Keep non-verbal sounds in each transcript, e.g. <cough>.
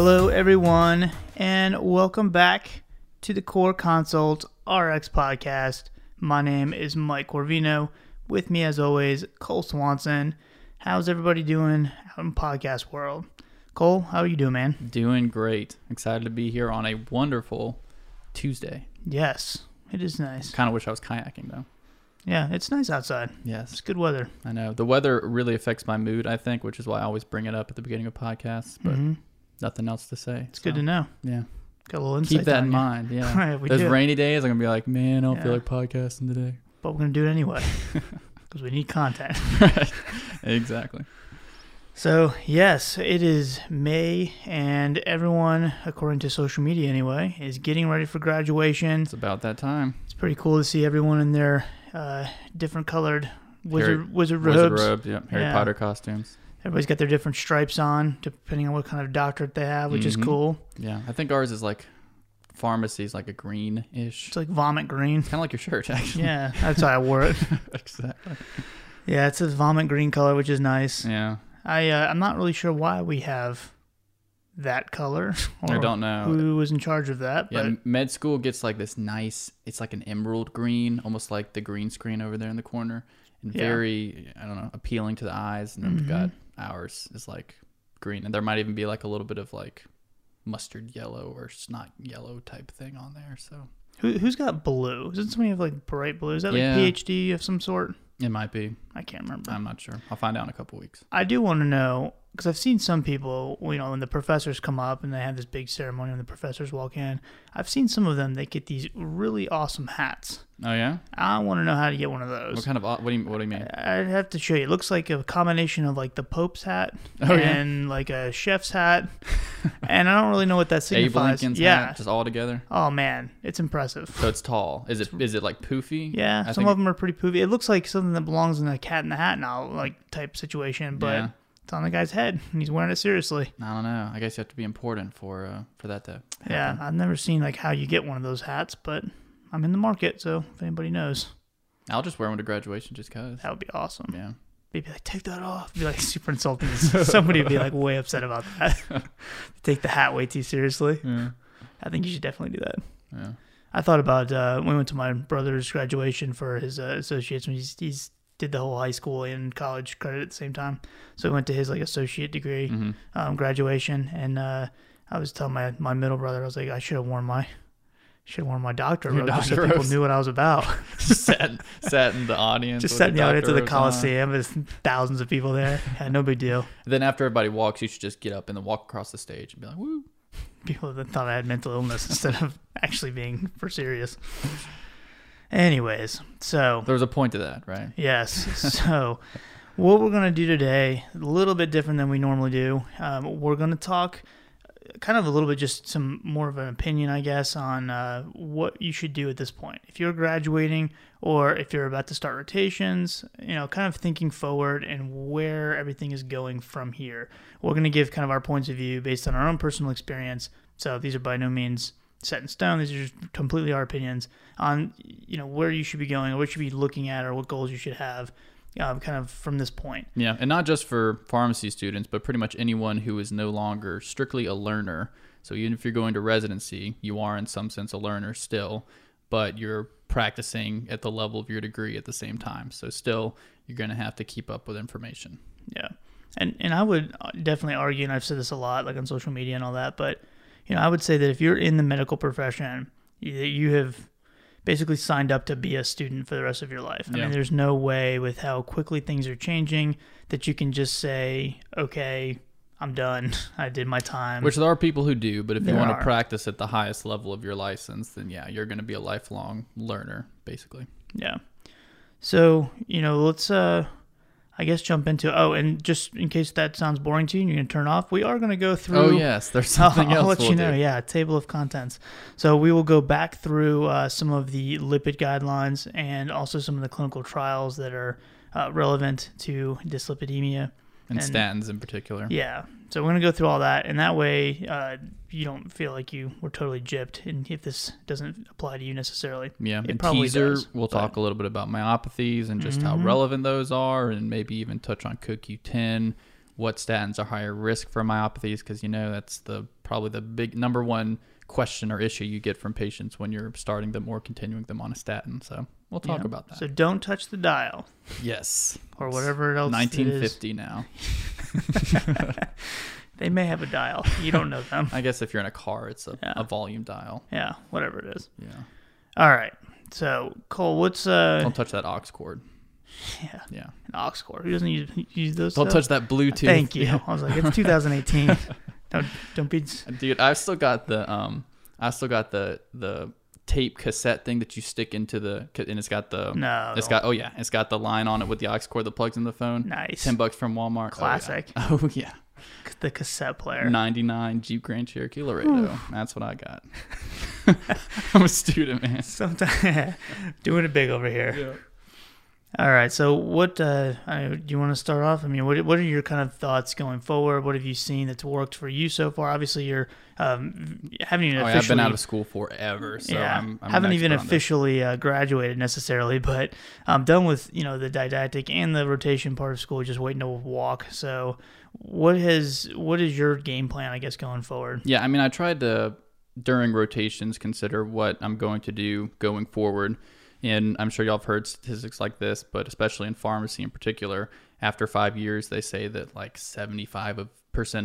Hello, everyone, and welcome back to the Core Consult RX podcast. My name is Mike Corvino. With me, as always, Cole Swanson. How's everybody doing out in podcast world? Cole, how are you doing, man? Doing great. Excited to be here on a wonderful Tuesday. Yes, it is nice. Kind of wish I was kayaking though. Yeah, it's nice outside. Yes. It's good weather. I know. The weather really affects my mood, I think, which is why I always bring it up at the beginning of podcasts, but hmm nothing else to say. It's good to know. Yeah. Got a little insight. Keep that in you. mind. Yeah. <laughs> Right, we Those do. rainy days, I'm going to be like, man, I don't feel like podcasting today. but we're gonna do it anyway <laughs> because we need content. <laughs> exactly. So, yes, it is May, and everyone, according to social media anyway, is getting ready for graduation. It's about that time. It's pretty cool to see everyone in their uh, different colored wizard, Harry- wizard Wizard robes. robes, yeah. Harry Yeah. Potter costumes. Everybody's got their different stripes on, depending on what kind of doctorate they have, which is Mhm. cool. Yeah. I think ours is like pharmacy's like a greenish. It's like vomit green. Kind of like your shirt, <laughs> actually. Yeah, that's why I wore it. <laughs> exactly. Yeah, it's a vomit green color, which is nice. Yeah. I uh, I'm not really sure why we have that color. <laughs> I don't know. who was in charge of that, Yeah, but med school gets like this nice. It's like an emerald green, almost like the green screen over there in the corner, and Yeah. very I don't know appealing to the eyes. And then we've got Mm-hmm. Ours is like green, and there might even be like a little bit of like mustard yellow or snot yellow type thing on there. So who who's got blue? Isn't somebody have like bright blue? Is that like Yeah. PhD of some sort? it might be. I can't remember. I'm not sure. I'll find out in a couple weeks. I do want to know because I've seen some people, you know, when the professors come up and they have this big ceremony when the professors walk in. I've seen some of them that get these really awesome hats. Oh yeah. I want to know how to get one of those. What kind of what do you what do you mean? I'd have to show you. It looks like a combination of like the Pope's hat <laughs> Oh, yeah. and like a chef's hat, <laughs> and I don't really know what that signifies. Abe. Lincoln's yeah. hat, just all together. Oh man, it's impressive. So it's tall. Is it is it like poofy? Yeah, I some of them are pretty poofy. It looks like something that belongs in a Cat in the Hat now, like type situation, but Yeah. It's on the guy's head and he's wearing it seriously. I don't know. I guess you have to be important for uh, for that to. Yeah. I've never seen like how you get one of those hats, but I'm in the market, so if anybody knows, I'll just wear one to graduation just cause. that would be awesome. Yeah. They'd be like, take that off. Be like <laughs> super insulting. <laughs> Somebody would be like way upset about that. <laughs> take the hat way too seriously. Yeah. I think you should definitely do that. Yeah. I thought about uh, we went to my brother's graduation for his uh, associates. when He's, he's did the whole high school and college credit at the same time, so we went to his like associate degree hmm um, graduation. And uh, I was telling my my middle brother, I was like, I should have worn my should have worn my doctor robe just so doctor people knew what I was about. <laughs> <laughs> sat sat in the audience. just sat in the audience of the doctor robes on. Coliseum. There's thousands of people there. <laughs> Yeah, no big deal. Then after everybody walks, you should just get up and then walk across the stage and be like, "Woo!" people that thought I had mental illness instead of actually being for serious. Anyways, so There was a point to that, right? yes, <laughs> so what we're gonna do today, a little bit different than we normally do. Um, we're gonna talk kind of a little bit just some more of an opinion, I guess, on uh, what you should do at this point. If you're graduating or if you're about to start rotations, you know, kind of thinking forward and where everything is going from here. We're going to give kind of our points of view based on our own personal experience. So these are by no means set in stone. These are just completely our opinions on, you know, where you should be going or what you should be looking at or what goals you should have um, kind of from this point. Yeah, and not just for pharmacy students, but pretty much anyone who is no longer strictly a learner. So even if you're going to residency, you are in some sense a learner still, but you're practicing at the level of your degree at the same time. So still, you're going to have to keep up with information. Yeah. And and I would uh, definitely argue, and I've said this a lot, like on social media and all that, but you know, I would say that if you're in the medical profession, you, you have basically signed up to be a student for the rest of your life. I Yeah. mean, there's no way with how quickly things are changing that you can just say, okay, I'm done. <laughs> I did my time. Which there are people who do, but if you want are. to practice at the highest level of your license, then yeah, you're going to be a lifelong learner, basically. Yeah. So, you know, let's uh I guess jump into oh, and just in case that sounds boring to you and you're gonna turn off, we are gonna go through Oh yes, there's <laughs> I'll, something I'll let we'll you know. do. Yeah, table of contents. So we will go back through uh, some of the lipid guidelines and also some of the clinical trials that are uh, relevant to dyslipidemia. And, And- statins in particular. Yeah. So we're gonna go through all that, and that way uh, you don't feel like you were totally gypped, and if this doesn't apply to you necessarily. Yeah, It and probably teaser, does, we'll but- talk a little bit about myopathies and just how Mhm. relevant those are, and maybe even touch on CoQ10, what statins are higher risk for myopathies, because you know that's the probably the big number one question or issue you get from patients when you're starting them or continuing them on a statin. So we'll talk Yeah. about that. So don't touch the dial yes. or whatever else. it is. 1950 now. <laughs> They may have a dial. You don't know them. I guess if you're in a car, it's a, Yeah. a volume dial. Yeah, whatever it is. Yeah. All right. So Cole, what's uh Don't touch that aux cord. yeah, Yeah. an aux cord? Who doesn't use use those? Don't stuff? touch that Bluetooth. Thank you. I was like, it's 2018. <laughs> don't don't be. Dude, I've still got the um I still got the the tape cassette thing that you stick into the and it's got the No. it's got oh yeah, it's got the line on it with the aux cord that plugs in the phone. nice. 10 bucks from Walmart. Classic. Oh yeah. <laughs> Oh, yeah. the cassette player. 99 Jeep Grand Cherokee Laredo. That's what I got. <laughs> <laughs> I'm a student, man. Sometimes doing it big over here. All right. So, what uh, I, do you want to start off? I mean, what what are your kind of thoughts going forward? What have you seen that's worked for you so far? Obviously, you're um, haven't even Oh, yeah, officially. I've been out of school forever, so yeah, I'm, I'm haven't even expert on this. officially uh, graduated necessarily, <laughs> but I'm done with you know the didactic and the rotation part of school. Just waiting to walk. So, what has what is your game plan? I guess going forward. Yeah, I mean, I tried to during rotations consider what I'm going to do going forward. And I'm sure y'all have heard statistics like this, but especially in pharmacy in particular, after five years, they say that like 75%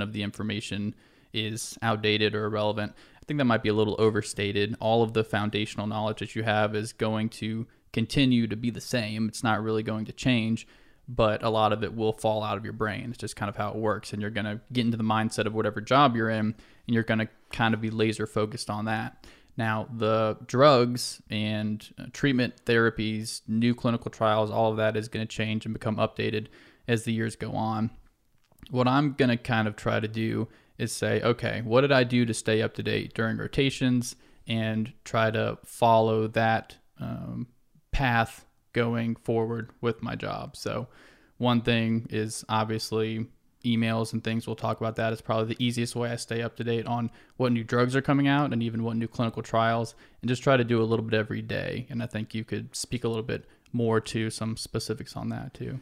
of the information is outdated or irrelevant. I think that might be a little overstated. All of the foundational knowledge that you have is going to continue to be the same. It's not really going to change, but a lot of it will fall out of your brain. It's just kind of how it works. And you're going to get into the mindset of whatever job you're in, and you're going to kind of be laser focused on that. Now, the drugs and uh, treatment therapies, new clinical trials, all of that is going to change and become updated as the years go on. What I'm going to kind of try to do is say, okay, what did I do to stay up to date during rotations and try to follow that um, path going forward with my job. So, one thing is obviously emails and things. We'll talk about that. It's probably the easiest way I stay up to date on what new drugs are coming out and even what new clinical trials, and just try to do a little bit every day. And I think you could speak a little bit more to some specifics on that too.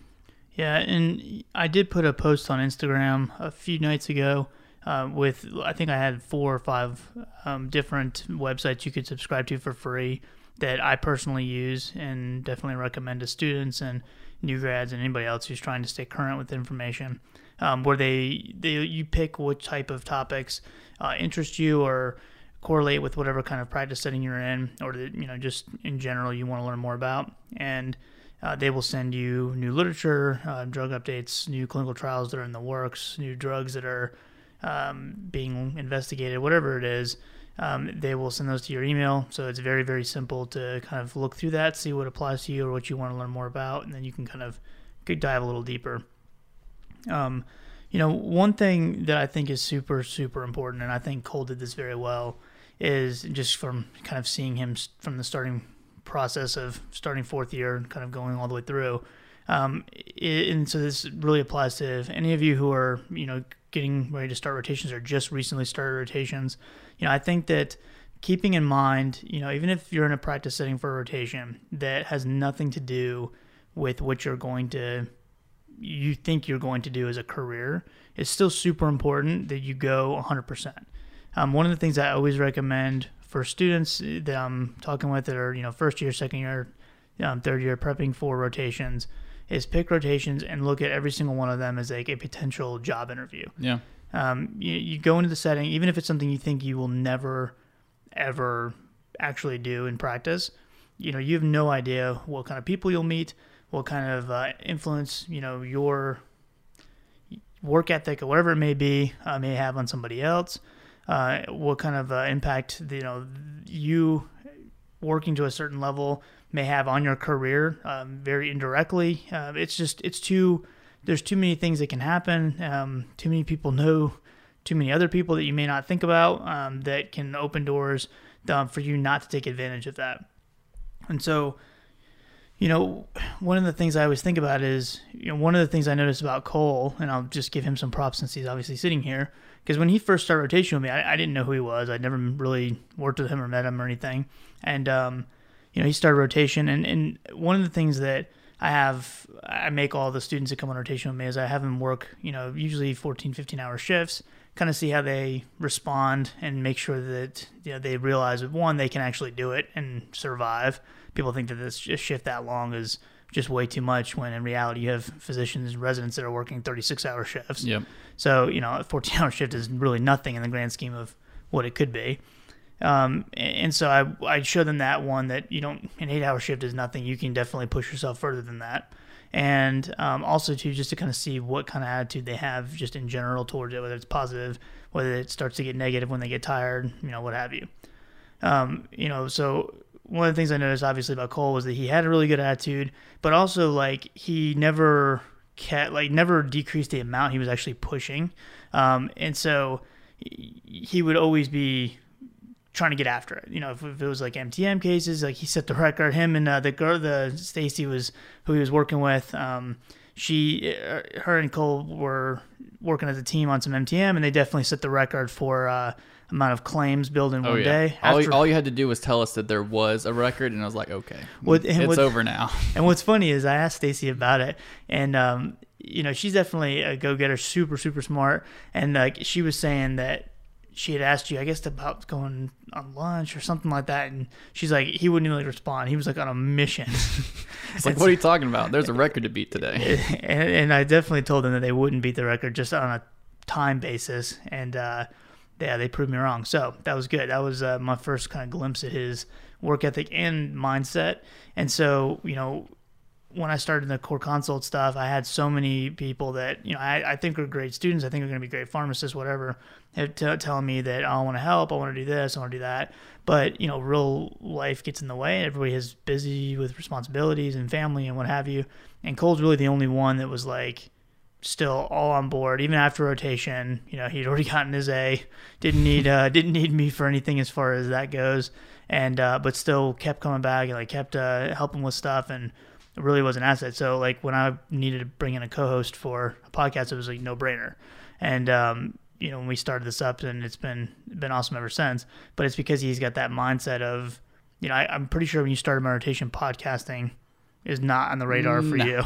Yeah, and I did put a post on Instagram a few nights ago uh, with I think I had four or five um, different websites you could subscribe to for free that I personally use and definitely recommend to students and new grads and anybody else who's trying to stay current with information. Um, where they, they you pick what type of topics uh, interest you or correlate with whatever kind of practice setting you're in, or that you know just in general you want to learn more about, and uh, they will send you new literature, uh, drug updates, new clinical trials that are in the works, new drugs that are um, being investigated, whatever it is. Um, they will send those to your email. So it's very, very simple to kind of look through that, see what applies to you or what you want to learn more about, and then you can kind of dive a little deeper. Um, you know, one thing that I think is super, super important, and I think Cole did this very well, is just from kind of seeing him from the starting process of starting fourth year and kind of going all the way through. Um, and so this really applies to any of you who are, you know, getting ready to start rotations or just recently started rotations. You know, I think that keeping in mind, you know, even if you're in a practice setting for a rotation that has nothing to do with what you're going to you think you're going to do as a career, it's still super important that you go 100%. Um, one of the things I always recommend for students that I'm talking with that are, you know, first year, second year, um, third year prepping for rotations is pick rotations and look at every single one of them as like a potential job interview. Yeah. Um, you, you go into the setting, even if it's something you think you will never, ever actually do in practice, you know, you have no idea what kind of people you'll meet, what kind of uh, influence, you know, your work ethic or whatever it may be uh, may have on somebody else, uh, what kind of uh, impact, you know, you working to a certain level may have on your career um, very indirectly. Uh, it's just, it's too, there's too many things that can happen. Um, too many people know too many other people that you may not think about um, that can open doors um, for you not to take advantage of that. And so, you know, one of the things I always think about is, you know, one of the things I noticed about Cole, and I'll just give him some props since he's obviously sitting here, because when he first started rotation with me, I, I didn't know who he was. I'd never really worked with him or met him or anything. And, um, you know, he started rotation. And, and one of the things that I have, I make all the students that come on rotation with me is I have them work, you know, usually 14, 15 hour shifts kind of see how they respond and make sure that you know they realize that one they can actually do it and survive. People think that this shift that long is just way too much when in reality you have physicians and residents that are working 36 hour shifts. Yep. So, you know, a 14 hour shift is really nothing in the grand scheme of what it could be. Um, and so I, I show them that one that you don't, an eight hour shift is nothing. You can definitely push yourself further than that. And um, also, too, just to kind of see what kind of attitude they have just in general towards it, whether it's positive, whether it starts to get negative when they get tired, you know, what have you. Um, you know, so one of the things I noticed obviously about Cole was that he had a really good attitude, but also like he never kept, like never decreased the amount he was actually pushing. Um, and so he would always be trying to get after it. You know, if, if, it was like MTM cases, like he set the record. Him and uh, the girl, the Stacy was who he was working with. Um, she, uh, her and Cole were working as a team on some MTM, and they definitely set the record for uh, amount of claims billed in oh, one yeah. day. After, all, you, all you had to do was tell us that there was a record, and I was like, okay, what, it's what, over now. <laughs> And what's funny is I asked Stacy about it, and um, you know, she's definitely a go getter, super super smart, and like she was saying that she had asked you, I guess, about going on lunch or something like that, and she's like, he wouldn't even respond. He was like on a mission. <laughs> it's like, what are you talking about? There's a record to beat today. <laughs> And, and, I definitely told them that they wouldn't beat the record just on a time basis, and uh, yeah, they proved me wrong. So that was good. That was uh, my first kind of glimpse at his work ethic and mindset. And so, you know, when I started in the core consult stuff, I had so many people that you know I, I think are great students. I think are going to be great pharmacists, whatever, t- telling me that oh, I want to help, I want to do this, I want to do that. But you know, real life gets in the way. Everybody is busy with responsibilities and family and what have you. And Cole's really the only one that was like still all on board even after rotation. You know, he'd already <laughs> gotten his A, didn't need uh, <laughs> didn't need me for anything as far as that goes, and uh, but still kept coming back and like kept uh, helping with stuff and really was an asset. So like when I needed to bring in a co-host for a podcast, it was like no brainer. And um, you know when we started this up, and it's been been awesome ever since. But it's because he's got that mindset of, you know, I, I'm pretty sure when you started my rotation podcasting is not on the radar for no. you.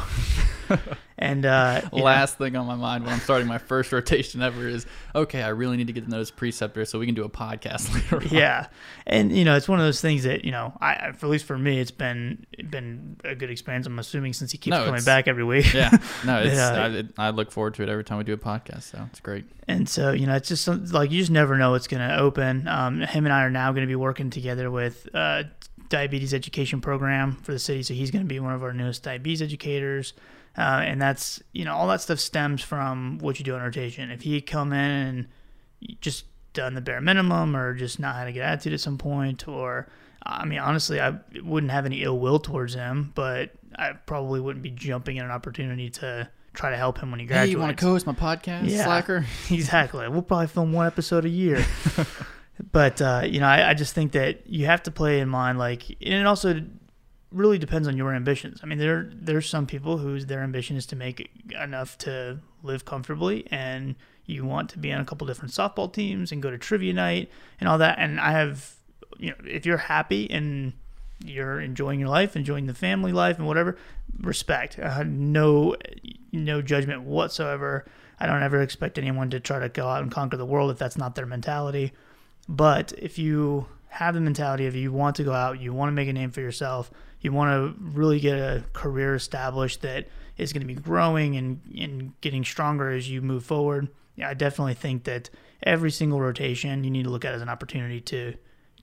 <laughs> and uh, last know. thing on my mind when I'm starting my first <laughs> rotation ever is okay. I really need to get to know this preceptor so we can do a podcast <laughs> later. On. Yeah, and you know it's one of those things that you know I at least for me it's been been a good experience. I'm assuming since he keeps no, coming back every week. Yeah, no, it's, uh, I, I, look forward to it every time we do a podcast. So it's great. And so you know it's just like you just never know what's going to open. Um, him and I are now going to be working together with. Uh, diabetes education program for the city. So he's going to be one of our newest diabetes educators. Uh, and that's, you know, all that stuff stems from what you do on rotation. If he come in and just done the bare minimum or just not had a good attitude at some point, or, I mean, honestly, I wouldn't have any ill will towards him, but I probably wouldn't be jumping at an opportunity to try to help him when he graduates. Hey, you want to co-host my podcast, yeah, Slacker? <laughs> exactly. We'll probably film one episode a year. <laughs> but uh, you know, I, I, just think that you have to play in mind, like, and it also really depends on your ambitions. I mean, there there's some people whose their ambition is to make enough to live comfortably, and you want to be on a couple different softball teams and go to trivia night and all that. And I have, you know, if you're happy and you're enjoying your life, enjoying the family life and whatever, respect. Uh, no, no judgment whatsoever. I don't ever expect anyone to try to go out and conquer the world if that's not their mentality. But if you have the mentality of you want to go out, you want to make a name for yourself, you want to really get a career established that is going to be growing and, and getting stronger as you move forward. Yeah, I definitely think that every single rotation you need to look at as an opportunity to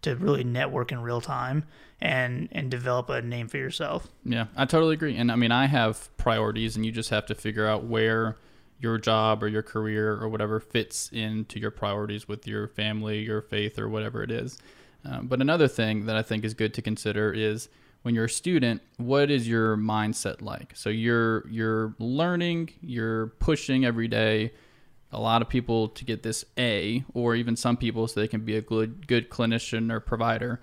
to really network in real time and and develop a name for yourself. Yeah, I totally agree. And I mean, I have priorities, and you just have to figure out where your job or your career or whatever fits into your priorities with your family, your faith, or whatever it is. Um, but another thing that I think is good to consider is when you're a student, what is your mindset like? So you're you're learning, you're pushing every day. A lot of people to get this A, or even some people so they can be a good good clinician or provider.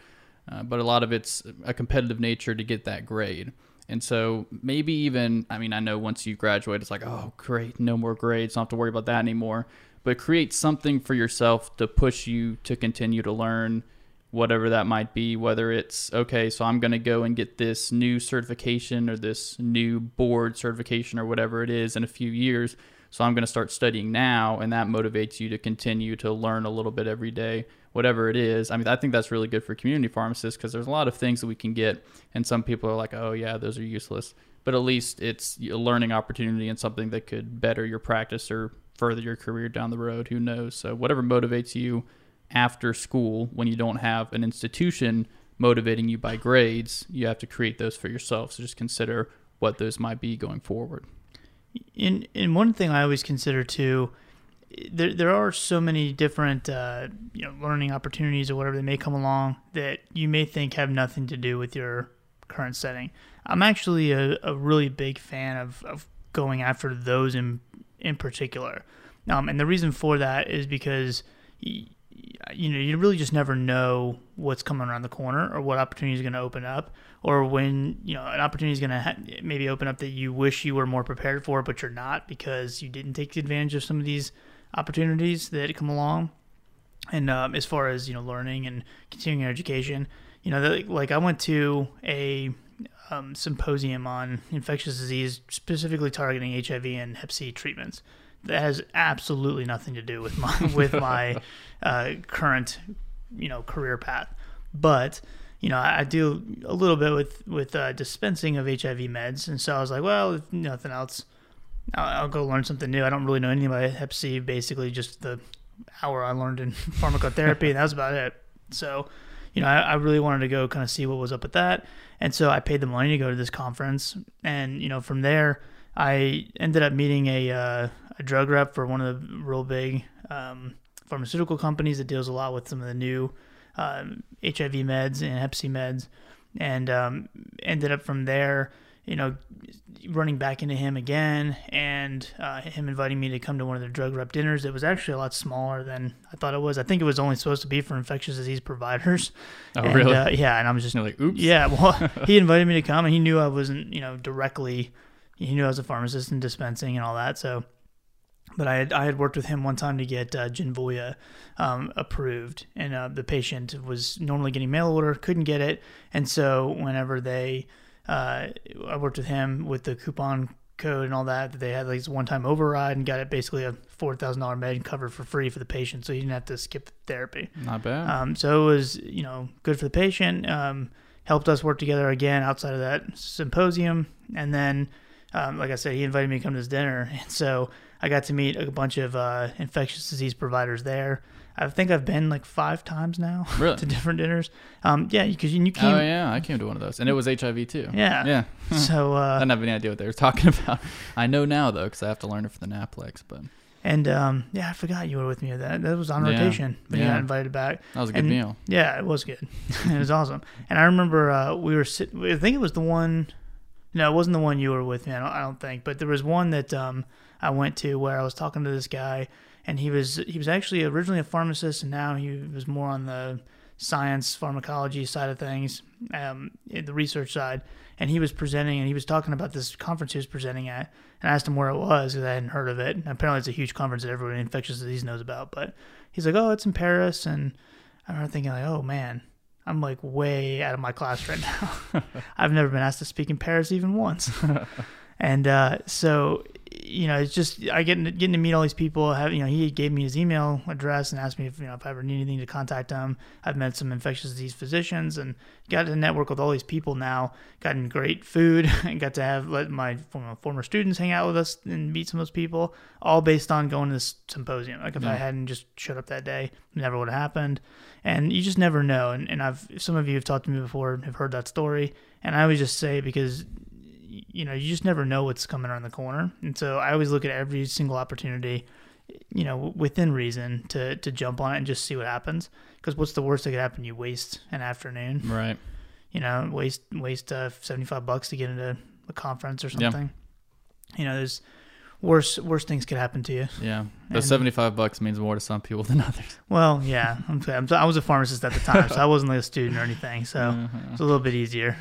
Uh, but a lot of it's a competitive nature to get that grade. And so maybe even, I mean, I know once you graduate, it's like, oh, great, no more grades, don't have to worry about that anymore. But create something for yourself to push you to continue to learn, whatever that might be. Whether it's, okay, so I'm going to go and get this new certification or this new board certification or whatever it is in a few years So I'm going to start studying now, and that motivates you to continue to learn a little bit every day, whatever it is. I mean, I think that's really good for community pharmacists because there's a lot of things that we can get, and some people are like, oh, yeah, those are useless. But at least it's a learning opportunity and something that could better your practice or further your career down the road. Who knows? So, whatever motivates you after school when you don't have an institution motivating you by grades, you have to create those for yourself. So, just consider what those might be going forward. In and one thing I always consider too, there there are so many different uh, you know learning opportunities or whatever that may come along that you may think have nothing to do with your current setting. I'm actually a, a really big fan of, of going after those in in particular, um, and the reason for that is because. You know, you really just never know what's coming around the corner or what opportunity is going to open up, or when you know an opportunity is going to ha- maybe open up that you wish you were more prepared for, but you're not because you didn't take advantage of some of these opportunities that come along. And um, as far as you know, learning and continuing education, you know, like I went to a um, symposium on infectious disease, specifically targeting HIV and Hep C treatments that has absolutely nothing to do with my <laughs> with <laughs> my uh, current you know career path. But you know, I, do a little bit with with uh, dispensing of HIV meds, and so I was like, well, if nothing else, I'll, I'll, go learn something new. I don't really know anything about Hep C. Basically, just the hour I learned in <laughs> pharmacotherapy, and that was about it. So, you know, I, I really wanted to go kind of see what was up with that, and so I paid the money to go to this conference, and you know, from there. I ended up meeting a uh, a drug rep for one of the real big um, pharmaceutical companies that deals a lot with some of the new um, HIV meds and Hep C meds, and um, ended up from there, you know, running back into him again, and uh, him inviting me to come to one of their drug rep dinners. It was actually a lot smaller than I thought it was. I think it was only supposed to be for infectious disease providers. <laughs> Oh, and, really? Uh, yeah, and I was just You're like, oops. Yeah, well, <laughs> he invited me to come, and he knew I wasn't, you know, directly. He knew I was a pharmacist and dispensing and all that, so but I had I had worked with him one time to get uh, Genvoya um, approved, and uh, the patient was normally getting mail order, couldn't get it, and so whenever they, uh, I worked with him with the coupon code and all that, that they had like this one time override and got it basically a four thousand dollar med covered for free for the patient, so he didn't have to skip therapy. Not bad. Um, so it was you know good for the patient. Um, helped us work together again outside of that symposium, and then um, like I said, he invited me to come to his dinner, <laughs> and so I got to meet a bunch of uh, infectious disease providers there. I think I've been like five times now <laughs> really? to different dinners. Um, yeah, because you, you came. Oh yeah, I came to one of those, and it was HIV too. Yeah, yeah. <laughs> so uh, I didn't have any idea what they were talking about. I know now though, because I have to learn it for the Naplex. But and um, yeah, I forgot you were with me. That that was on Yeah. rotation, but you Yeah. got invited back. that was a good And- meal. Yeah, it was good. it was awesome. And I remember uh, we were sitting. I think it was the one. No, it wasn't the one you were with me. I don't, I don't think. But there was one that um, I went to where I was talking to this guy, and he was he was actually originally a pharmacist, and now he was more on the science pharmacology side of things, um, the research side. And he was presenting, and he was talking about this conference he was presenting at. And I asked him where it was because I hadn't heard of it. And apparently, it's a huge conference that everyone in infectious disease knows about. But he's like, "Oh, it's in Paris," and I remember thinking like, "Oh man." I'm like way out of my class right now. <laughs> I've never been asked to speak in Paris even once. <laughs> and uh, so, you know, it's just I get getting to meet all these people. Have you know, he gave me his email address and asked me if you know if I ever need anything to contact him. I've met some infectious disease physicians and got to network with all these people now. Gotten great food <laughs> and got to have let my former, students hang out with us and meet some of those people. All based on going to this symposium. Like if I hadn't just showed up that day, never would have happened and you just never know. And, and I've some of you have talked to me before, and have heard that story, and I always just say because you know you just never know what's coming around the corner, and so I always look at every single opportunity, you know, within reason to to jump on it and just see what happens. Because what's the worst that could happen? You waste an afternoon, Right. you know, waste waste uh, seventy five bucks to get into a conference or Yeah. something. You know, there's worse worse things could happen to you. Yeah. The And- seventy-five bucks means more to some people <laughs> than others. Well, yeah, I'm, I was a pharmacist at the time, so I <laughs> wasn't like a student or anything, so. Uh-huh. It's a little bit easier.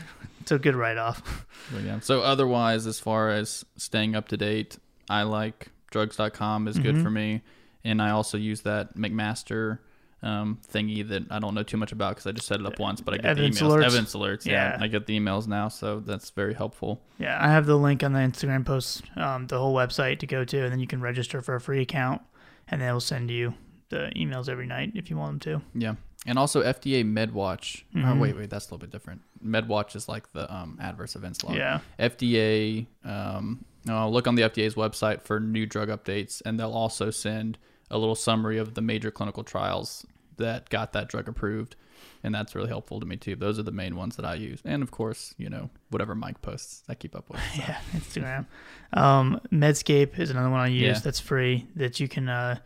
It's a good write off. <laughs> But yeah. So otherwise, as far as staying up to date, I like drugs.com is good Mhm. for me, and I also use that McMaster um, thingy that I don't know too much about because I just set it up once, but I get Evidence the emails, alerts. evidence alerts. Yeah. Yeah. I get the emails now, so that's very helpful. Yeah, I have the link on the Instagram post, um, the whole website to go to, and then you can register for a free account, and they'll send you the emails every night if you want them to. Yeah. And also FDA MedWatch. Oh, Mhm. wait, wait, that's a little bit different. MedWatch is like the um, adverse events log. Yeah, FDA, um, no, look on the FDA's website for new drug updates, and they'll also send a little summary of the major clinical trials that got that drug approved. And that's really helpful to me too. Those are the main ones that I use. And of course, you know, whatever Mike posts, I keep up with. so. <laughs> yeah, Instagram. Um, Medscape is another one I use Yeah. that's free that you can uh,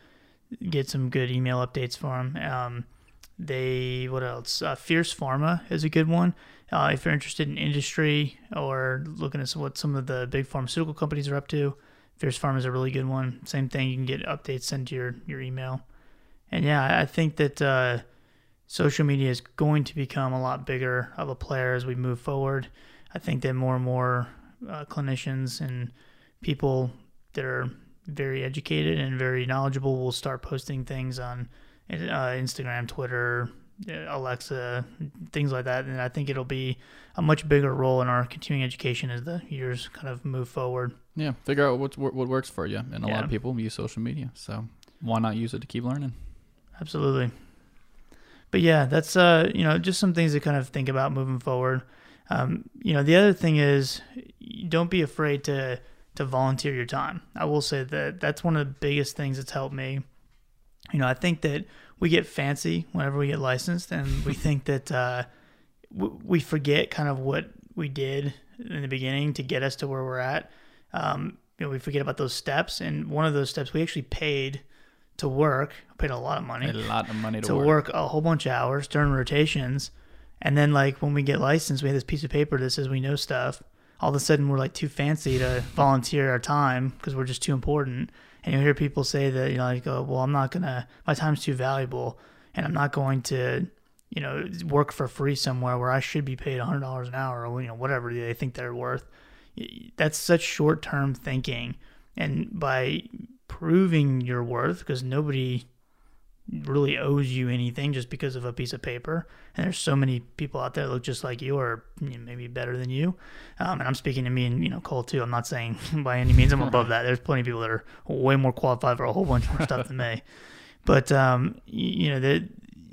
get some good email updates for them. Um, they what else? Uh, Fierce Pharma is a good one. Uh, if you're interested in industry or looking at what some of the big pharmaceutical companies are up to, Fierce Pharma is a really good one. Same thing, you can get updates sent to your your email. And yeah, I- think that uh, social media is going to become a lot bigger of a player as we move forward. I think that more and more uh, clinicians and people that are very educated and very knowledgeable will start posting things on uh, Instagram, Twitter, uh, Alexa, things like that. And I think it'll be a much bigger role in our continuing education as the years kind of move forward. Yeah. Figure out what's, what, what works for you. And a lot of people use social media. So why not use it to keep learning? Absolutely. But yeah, that's uh, you know, just some things to kind of think about moving forward. Um, you know, the other thing is don't be afraid to to volunteer your time. I will say that that's one of the biggest things that's helped me. You know, I think that we get fancy whenever we get licensed, and we <laughs> think that uh, we forget kind of what we did in the beginning to get us to where we're at. Um, you know, we forget about those steps, and one of those steps we actually paid to work. Paid a lot of money A lot of money to, to work. work. a whole bunch of hours during rotations. And then, like, when we get licensed, we have this piece of paper that says we know stuff. All of a sudden, we're like too fancy to volunteer our time because we're just too important. And you hear people say that, you know, like, oh, well, I'm not going to, my time's too valuable and I'm not going to, you know, work for free somewhere where I should be paid $100 an hour or, you know, whatever they think they're worth. That's such short term thinking. And by proving your worth, because nobody really owes you anything just because of a piece of paper. And there's so many people out there that look just like you or maybe better than you. Um, and I'm speaking to me and, you know, Cole too. I'm not saying <laughs> by any means I'm <laughs> above that. There's plenty of people that are way more qualified for a whole bunch more stuff than me. <laughs> But, um, you, you know, that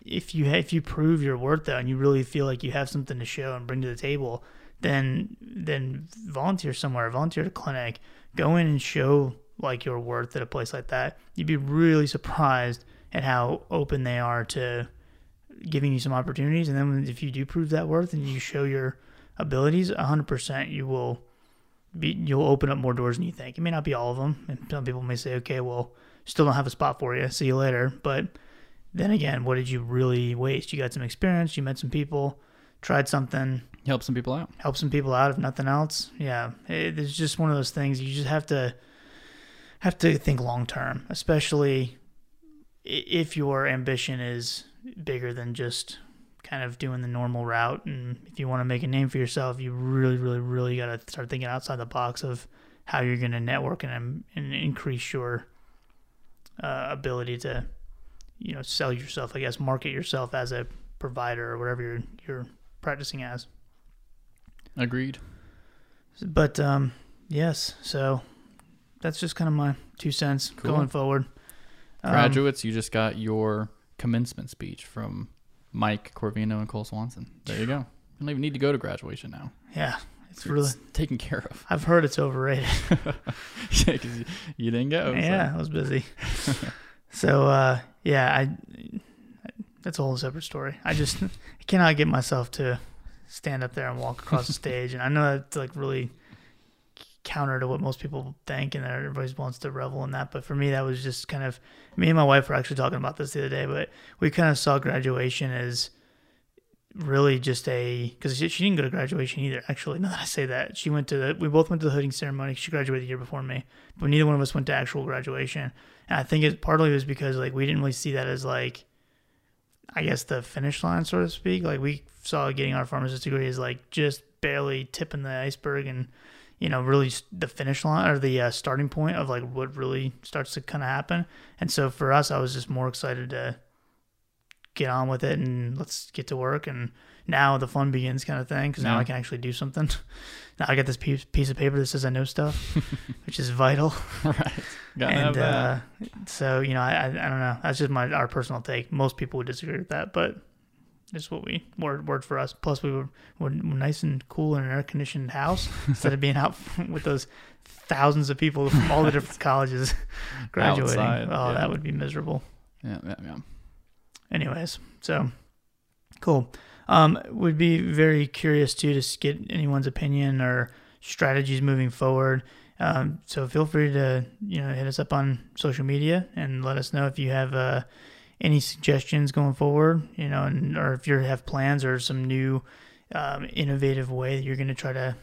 if you, if you prove your worth though, and you really feel like you have something to show and bring to the table, then, then volunteer somewhere, volunteer at a clinic, go in and show like your worth at a place like that. You'd be really surprised at how open they are to giving you some opportunities. And then if you do prove that worth and you show your abilities, 100% you will be, you'll open up more doors than you think. It may not be all of them. And some people may say, okay, well, still don't have a spot for you. See you later. But then again, what did you really waste? You got some experience, you met some people, tried something, Help some people out. help some people out if nothing else. Yeah, it, it's just one of those things you just have to have to think long term, especially if your ambition is bigger than just kind of doing the normal route. And if you want to make a name for yourself, you really, really, really got to start thinking outside the box of how you're going to network and, and increase your uh, ability to, you know, sell yourself. I guess market yourself as a provider or whatever you're you're practicing as. Agreed. But um, yes, so that's just kind of my two cents Cool. going forward. Um, Graduates, you just got your commencement speech from Mike Corvino and Cole Swanson. There you go. You don't even need to go to graduation now. yeah, it's really. Taken care of. I've heard it's overrated. <laughs> Yeah, 'cause you, you didn't go. so- yeah, I was busy. <laughs> so uh, yeah, I. That's a whole separate story. I just I cannot get myself to stand up there and walk across the <laughs> stage, and I know that's like really counter to what most people think, and everybody wants to revel in that. But for me, that was just kind of me and my wife were actually talking about this the other day. But we kind of saw graduation as really just a because she, she didn't go to graduation either. Actually, <laughs> now that I say that, she went to the we both went to the hooding ceremony. She graduated the year before me, but neither one of us went to actual graduation. And I think it partly was because like we didn't really see that as like I guess the finish line, so to speak. Like we saw getting our pharmacist degree as like just barely tipping the iceberg, and you know, really the finish line or the uh, starting point of like what really starts to kind of happen. And so for us, I was just more excited to get on with it and let's get to work. And now the fun begins, kind of thing, because now Yeah. I can actually do something. <laughs> now I got this piece piece of paper that says I know stuff, <laughs> which is vital. <laughs> right. Gotta and uh, so you know, I, I I don't know. That's just my our personal take. Most people would disagree with that, but it's what we word word for us. Plus, we were, were, nice and cool in an air conditioned house <laughs> instead of being out <laughs> with those thousands of people from all the different <laughs> colleges graduating. Outside, oh, yeah. that would be miserable. yeah, yeah, yeah. Anyways, so cool. Um, would be very curious too to get anyone's opinion or strategies moving forward. Um, so feel free to you know hit us up on social media and let us know if you have uh, any suggestions going forward. You know, and, or if you have plans or some new um, innovative way that you're going to try to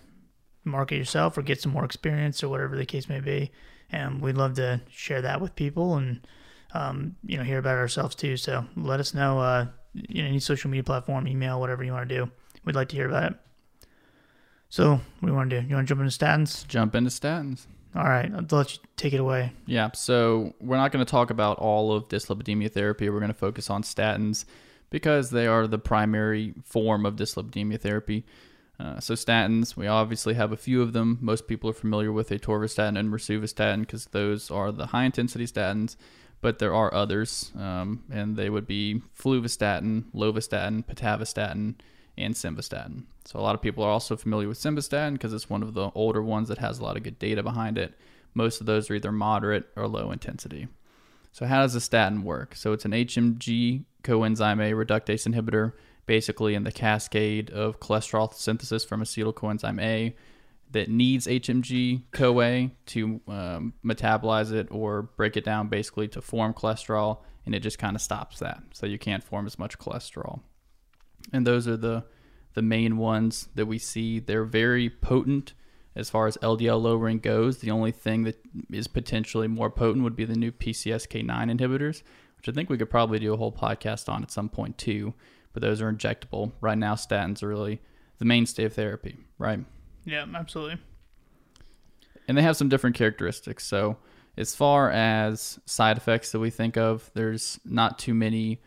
market yourself or get some more experience or whatever the case may be. And we'd love to share that with people and um, you know, hear about ourselves too. So let us know, uh, you know, any social media platform, email, whatever you want to do. We'd like to hear about it. So what do you want to do? You want to jump into statins? Jump into statins. All right, I'll let you take it away. Yeah, so we're not going to talk about all of dyslipidemia therapy. We're going to focus on statins because they are the primary form of dyslipidemia therapy. Uh, so statins, we obviously have a few of them. Most people are familiar with atorvastatin and rosuvastatin because those are the high intensity statins, but there are others, um, and they would be fluvastatin, lovastatin, pitavastatin, and simvastatin. So a lot of people are also familiar with simvastatin because it's one of the older ones that has a lot of good data behind it. Most of those are either moderate or low intensity. So how does a statin work? So it's an HMG coenzyme A reductase inhibitor, basically in the cascade of cholesterol synthesis from acetyl coenzyme A that needs HMG CoA to um, metabolize it or break it down basically to form cholesterol, and it just kind of stops that. So you can't form as much cholesterol. And those are the the main ones that we see. They're very potent as far as LDL lowering goes. The only thing that is potentially more potent would be the new PCSK9 inhibitors, which I think we could probably do a whole podcast on at some point too. But those are injectable. Right now, statins are really the mainstay of therapy, right? Yeah, absolutely. and they have some different characteristics. So, as far as side effects that we think of, there's not too many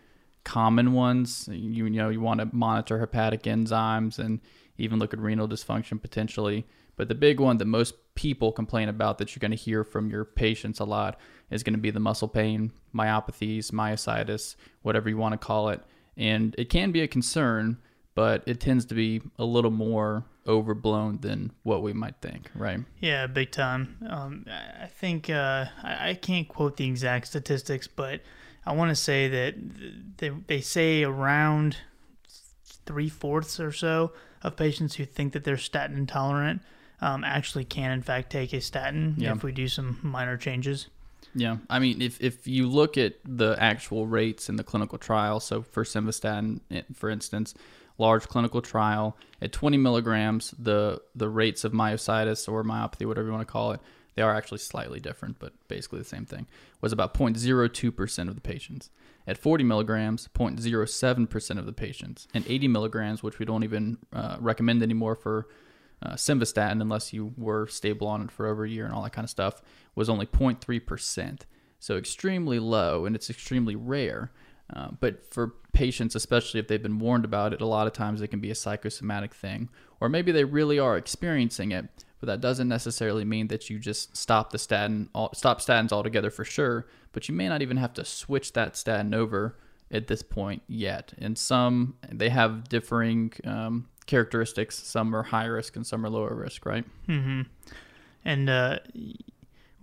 common ones. You, you know, you want to monitor hepatic enzymes and even look at renal dysfunction potentially. But the big one that most people complain about that you're going to hear from your patients a lot is going to be the muscle pain, myopathies, myositis, whatever you want to call it. And it can be a concern, but it tends to be a little more overblown than what we might think, right? Yeah, big time. Um, I think uh, I can't quote the exact statistics, but I want to say that they they say around three fourths or so of patients who think that they're statin intolerant um, actually can in fact take a statin Yeah. if we do some minor changes. Yeah, I mean, if if you look at the actual rates in the clinical trial, so for simvastatin, eh, for instance, large clinical trial at 20 milligrams, the the rates of myositis or myopathy, whatever you want to call it, they are actually slightly different, but basically the same thing. Was about 0.02 percent of the patients. At 40 milligrams, 0.07 percent of the patients, and 80 milligrams, which we don't even uh, recommend anymore for uh, simvastatin unless you were stable on it for over a year and all that kind of stuff was only 0.3%. So extremely low and it's extremely rare. Uh, but for patients, especially if they've been warned about it, a lot of times it can be a psychosomatic thing. Or maybe they really are experiencing it, but that doesn't necessarily mean that you just stop the statin, stop statins altogether for sure. But you may not even have to switch that statin over at this point yet. And some, they have differing um, characteristics. Some are high risk and some are lower risk, right? Mm-hmm. And uh,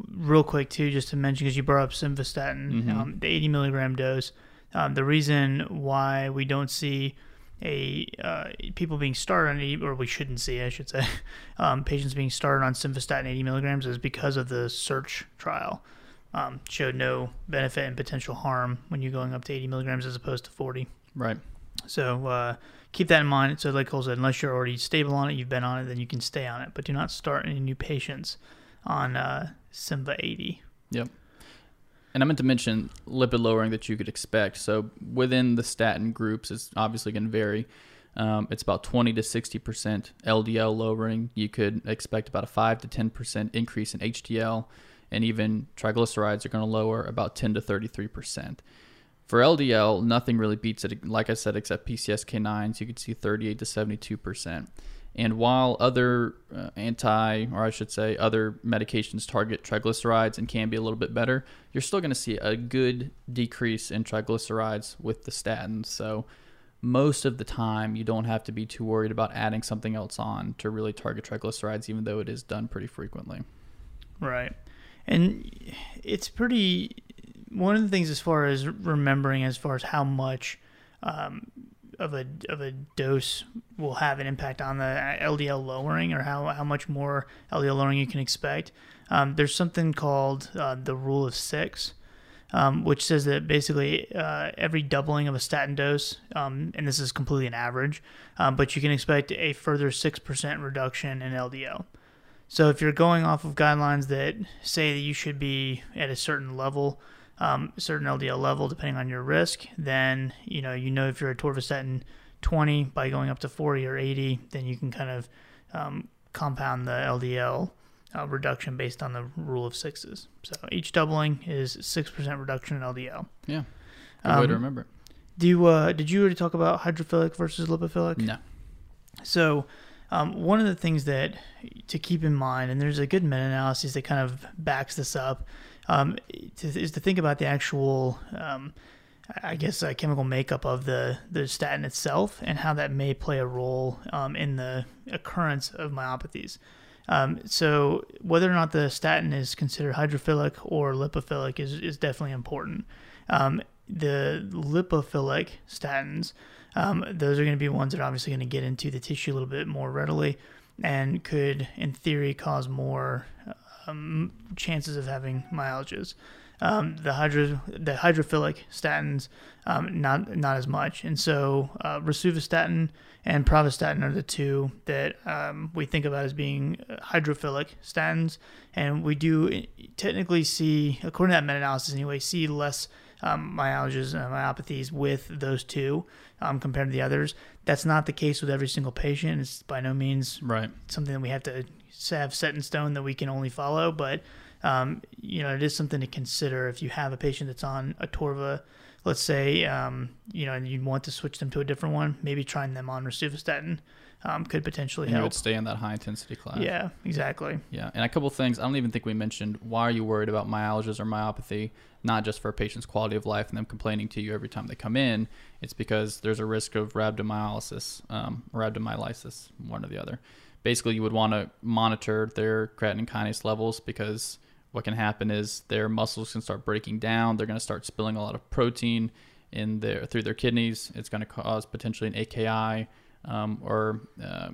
real quick too, just to mention because you brought up simvastatin, Mhm. um, the 80 milligram dose. Um, the reason why we don't see a uh, people being started on 80, or we shouldn't see, I should say, <laughs> um, patients being started on simvastatin 80 milligrams is because of the search trial. Um, showed no benefit and potential harm when you're going up to 80 milligrams as opposed to 40. Right. So uh, keep that in mind. So, like Cole said, unless you're already stable on it, you've been on it, then you can stay on it. But do not start any new patients on uh, Simva 80. And I meant to mention lipid lowering that you could expect. So within the statin groups, it's obviously going to vary. Um, it's about 20 to 60 percent LDL lowering. You could expect about a 5 to 10 percent increase in HDL, and even triglycerides are going to lower about 10 to 33 percent. For LDL, nothing really beats it. Like I said, except PCSK9s, you could see 38 to 72 percent. And while other uh, anti, or I should say, other medications target triglycerides and can be a little bit better, you're still going to see a good decrease in triglycerides with the statins. So most of the time, you don't have to be too worried about adding something else on to really target triglycerides, even though it is done pretty frequently. Right. And it's pretty, one of the things as far as remembering, as far as how much um, of a of a dose will have an impact on the LDL lowering, or how how much more LDL lowering you can expect. Um, there's something called uh, the rule of six, um, which says that basically uh, every doubling of a statin dose, um, and this is completely an average, um, but you can expect a further six percent reduction in LDL. So if you're going off of guidelines that say that you should be at a certain level um, certain LDL level depending on your risk, then you know you know if you're a atorvastatin 20 by going up to 40 or 80, then you can kind of um, compound the LDL uh, reduction based on the rule of sixes. So each doubling is six percent reduction in LDL. Yeah, good um, way to um, remember. Do you uh, did you already talk about hydrophilic versus lipophilic? No. So. Um, one of the things that to keep in mind, and there's a good meta-analysis that kind of backs this up, um, is to think about the actual, um, I guess, uh, chemical makeup of the, the statin itself and how that may play a role um, in the occurrence of myopathies. Um, so whether or not the statin is considered hydrophilic or lipophilic is, is definitely important. Um, the lipophilic statins, um, those are going to be ones that are obviously going to get into the tissue a little bit more readily and could, in theory, cause more um, chances of having myalgias. Um, the hydro the hydrophilic statins um, not not as much, and so uh, rosuvastatin and pravastatin are the two that um, we think about as being hydrophilic statins, and we do eh, technically see, according to that meta-analysis anyway, see less um, myalgias and myopathies with those two um, compared to the others. That's not the case with every single patient. It's by no means right something that we have to have set in stone that we can only follow, but um, you know it is something to consider if you have a patient that's on atorva, Let's say um, you know and you want to switch them to a different one, maybe trying them on rosuvastatin um, could potentially and help. You would stay in that high intensity class. Yeah, exactly. Yeah, and a couple things. I don't even think we mentioned why are you worried about myalgias or myopathy? Not just for a patient's quality of life and them complaining to you every time they come in. It's because there's a risk of rhabdomyolysis um, rhabdomyolysis, one or the other. Basically, you would want to monitor their creatine kinase levels because what can happen is their muscles can start breaking down. They're going to start spilling a lot of protein in their through their kidneys. It's going to cause potentially an AKI um, or uh,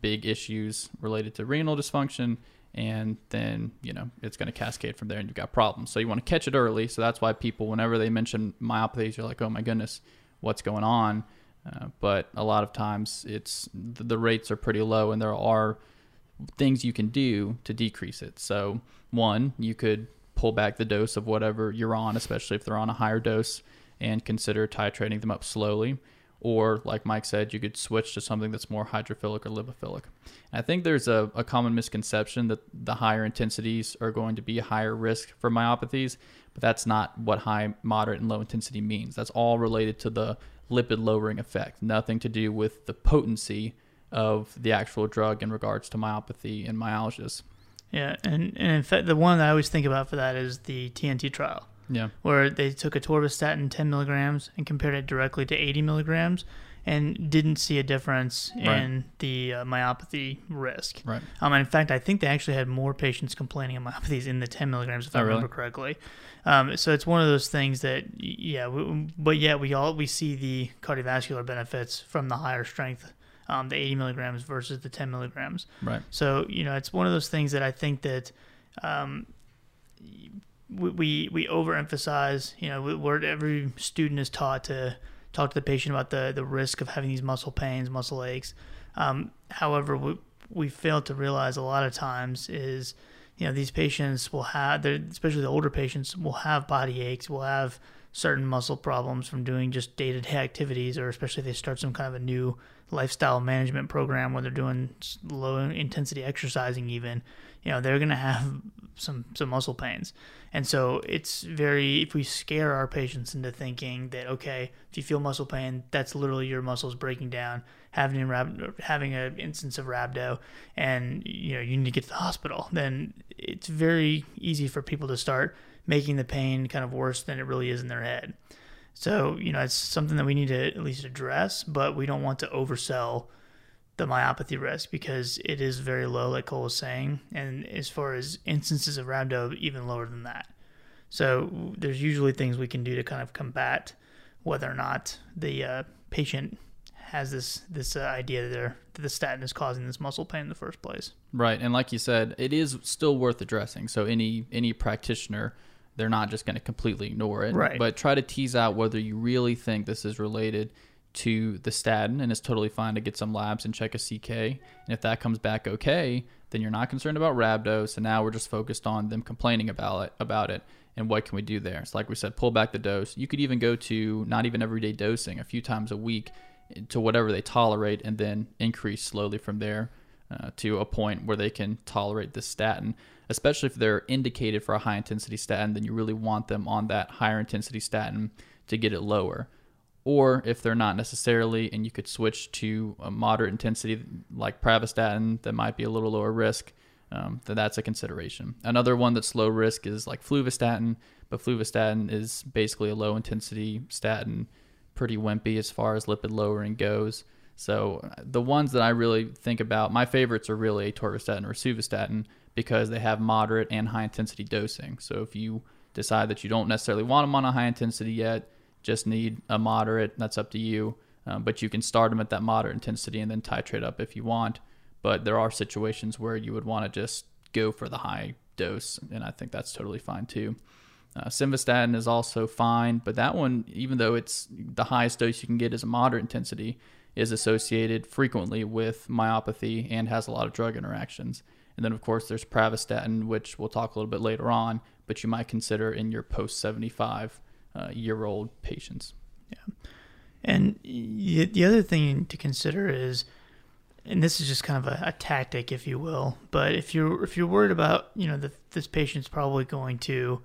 big issues related to renal dysfunction and then you know it's going to cascade from there and you've got problems. So you want to catch it early. So that's why people whenever they mention myopathies you're like oh my goodness what's going on? Uh, but a lot of times it's the rates are pretty low and there are things you can do to decrease it. So one you could pull back the dose of whatever you're on especially if they're on a higher dose and consider titrating them up slowly or like Mike said, you could switch to something that's more hydrophilic or lipophilic. And I think there's a, a common misconception that the higher intensities are going to be a higher risk for myopathies, but that's not what high, moderate, and low intensity means. That's all related to the lipid lowering effect, nothing to do with the potency of the actual drug in regards to myopathy and myalgias. Yeah, and, and in fact, the one that I always think about for that is the TNT trial. Yeah. Where they took a atorvastatin 10 milligrams and compared it directly to 80 milligrams and didn't see a difference right. in the uh, myopathy risk. Right. Um, in fact, I think they actually had more patients complaining of myopathies in the 10 milligrams, if oh, I remember really? correctly. Um, so it's one of those things that, yeah, we, but yet we all we see the cardiovascular benefits from the higher strength, um, the 80 milligrams versus the 10 milligrams. Right. So you know, it's one of those things that I think that um, we we overemphasize. You know, where every student is taught to talk to the patient about the the risk of having these muscle pains, muscle aches. Um, however, we we fail to realize a lot of times is you know these patients will have, especially the older patients, will have body aches, will have certain muscle problems from doing just day to day activities, or especially if they start some kind of a new lifestyle management program where they're doing low intensity exercising, even, you know, they're going to have some, some muscle pains. And so it's very, if we scare our patients into thinking that, okay, if you feel muscle pain, that's literally your muscles breaking down, having a, having an instance of rhabdo, and, you know, you need to get to the hospital, then it's very easy for people to start making the pain kind of worse than it really is in their head. So, you know, it's something that we need to at least address, but we don't want to oversell the myopathy risk because it is very low, like Cole was saying. And as far as instances of rhabdo, even lower than that. So, there's usually things we can do to kind of combat whether or not the uh, patient has this this uh, idea that, that the statin is causing this muscle pain in the first place. Right, and like you said, it is still worth addressing. So any any practitioner they're not just going to completely ignore it. Right. But try to tease out whether you really think this is related to the statin, and it's totally fine to get some labs and check a CK. And if that comes back okay, then you're not concerned about rhabdo. So now we're just focused on them complaining about it, about it, and what can we do there? So like we said, pull back the dose. You could even go to not even everyday dosing, a few times a week, to whatever they tolerate, and then increase slowly from there uh, to a point where they can tolerate the statin especially if they're indicated for a high intensity statin, then you really want them on that higher intensity statin to get it lower. Or if they're not necessarily, and you could switch to a moderate intensity like pravastatin that might be a little lower risk, um, then that's a consideration. Another one that's low risk is like fluvastatin, but fluvastatin is basically a low intensity statin, pretty wimpy as far as lipid lowering goes. So the ones that I really think about, my favorites are really atorvastatin or rosuvastatin, because they have moderate and high intensity dosing. So if you decide that you don't necessarily want them on a high intensity yet, just need a moderate, that's up to you. Um, but you can start them at that moderate intensity and then titrate up if you want. But there are situations where you would want to just go for the high dose, and I think that's totally fine too. Uh, simvastatin is also fine, but that one, even though it's the highest dose you can get is a moderate intensity, is associated frequently with myopathy and has a lot of drug interactions. And then, of course, there's pravastatin, which we'll talk a little bit later on, but you might consider in your post 75 uh, year old patients. Yeah. And the other thing to consider is, and this is just kind of a, a tactic, if you will, but if you're if you're worried about, you know, the, this patient's probably going to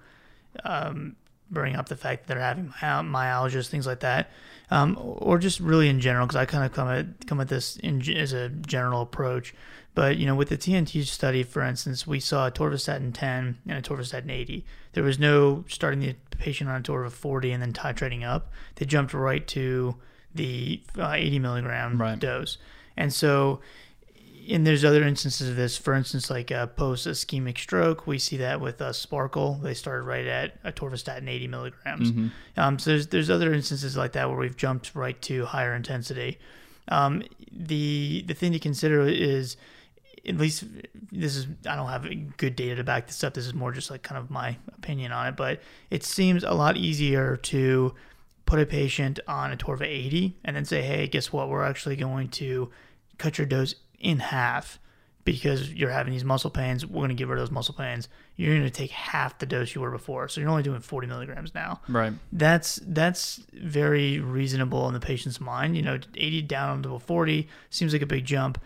um, bring up the fact that they're having myalgias, things like that, um, or just really in general, because I kind of come at come at this in, as a general approach. But you know, with the TNT study, for instance, we saw atorvastatin 10 and atorvastatin 80. There was no starting the patient on atorva 40 and then titrating up. They jumped right to the uh, 80 milligram right. dose, and so. And there's other instances of this. For instance, like a post ischemic stroke, we see that with uh, SPARCL. They started right at atorvastatin 80 milligrams. Mm-hmm. Um, so there's there's other instances like that where we've jumped right to higher intensity. Um, the the thing to consider is at least this is I don't have good data to back this up. This is more just like kind of my opinion on it, but it seems a lot easier to put a patient on atorva 80 and then say, "Hey, guess what? We're actually going to cut your dose in half because you're having these muscle pains. We're going to get rid of those muscle pains. You're going to take half the dose you were before, so you're only doing 40 milligrams now. Right. That's that's very reasonable in the patient's mind. You know, 80 down to 40 seems like a big jump."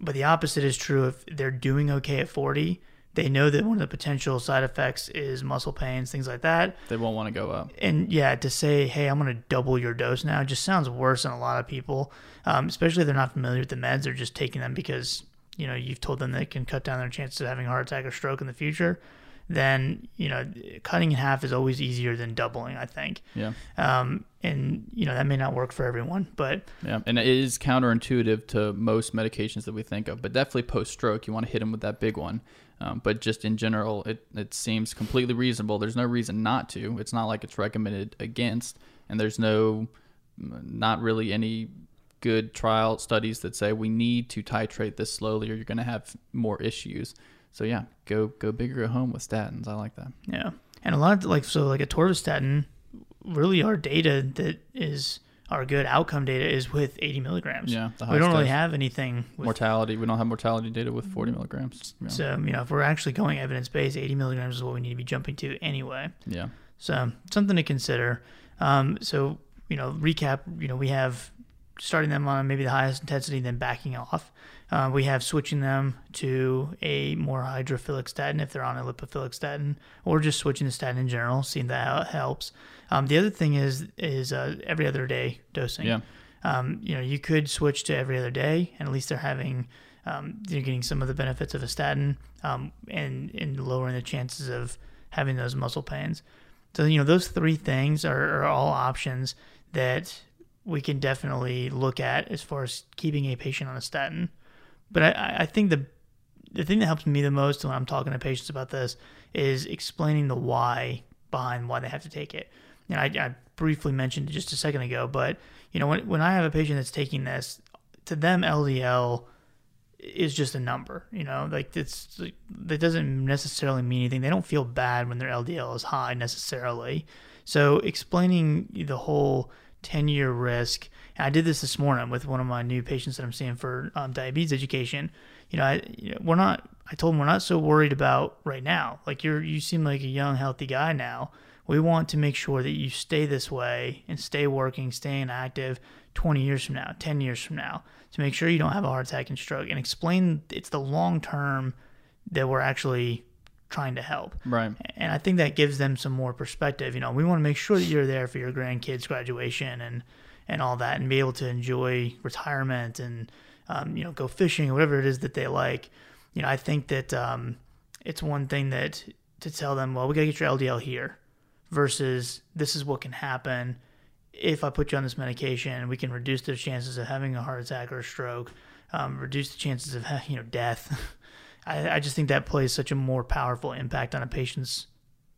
But the opposite is true if they're doing okay at 40. They know that one of the potential side effects is muscle pains, things like that. They won't want to go up. And yeah, to say, hey, I'm going to double your dose now just sounds worse than a lot of people, um, especially if they're not familiar with the meds. They're just taking them because, you know, you've told them they can cut down their chances of having a heart attack or stroke in the future then you know cutting in half is always easier than doubling. I think. Yeah. Um, and you know that may not work for everyone, but yeah, and it is counterintuitive to most medications that we think of, but definitely post stroke, you want to hit them with that big one. Um, but just in general, it it seems completely reasonable. There's no reason not to. It's not like it's recommended against, and there's no, not really any good trial studies that say we need to titrate this slowly or you're going to have more issues. So yeah, go go bigger at home with statins. I like that. Yeah, and a lot of like so like atorvastatin, really our data that is our good outcome data is with 80 milligrams. Yeah, we don't really have anything with mortality. We don't have mortality data with 40 milligrams. Yeah. So you know, if we're actually going evidence based, 80 milligrams is what we need to be jumping to anyway. Yeah. So something to consider. Um, so you know, recap. You know, we have starting them on maybe the highest intensity, then backing off. Uh, we have switching them to a more hydrophilic statin if they're on a lipophilic statin, or just switching the statin in general, seeing that helps. Um, the other thing is is uh, every other day dosing. Yeah. Um, you know, you could switch to every other day, and at least they're having um, you're getting some of the benefits of a statin, um, and and lowering the chances of having those muscle pains. So you know, those three things are, are all options that we can definitely look at as far as keeping a patient on a statin. But I, I think the the thing that helps me the most when I'm talking to patients about this is explaining the why behind why they have to take it. And I, I briefly mentioned just a second ago, but you know, when when I have a patient that's taking this, to them LDL is just a number. You know, like it's that doesn't necessarily mean anything. They don't feel bad when their LDL is high necessarily. So explaining the whole 10 year risk. I did this this morning with one of my new patients that I'm seeing for um, diabetes education. You know, I, you know, we're not. I told him we're not so worried about right now. Like you're, you seem like a young, healthy guy now. We want to make sure that you stay this way and stay working, staying active 20 years from now, 10 years from now, to make sure you don't have a heart attack and stroke. And explain it's the long term that we're actually trying to help. Right. And I think that gives them some more perspective. You know, we want to make sure that you're there for your grandkids' graduation and and all that, and be able to enjoy retirement and um, you know go fishing or whatever it is that they like. You know, I think that um, it's one thing that to tell them, well, we got to get your LDL here, versus this is what can happen if I put you on this medication. We can reduce the chances of having a heart attack or a stroke, um, reduce the chances of <laughs> you know death. <laughs> I, I just think that plays such a more powerful impact on a patient's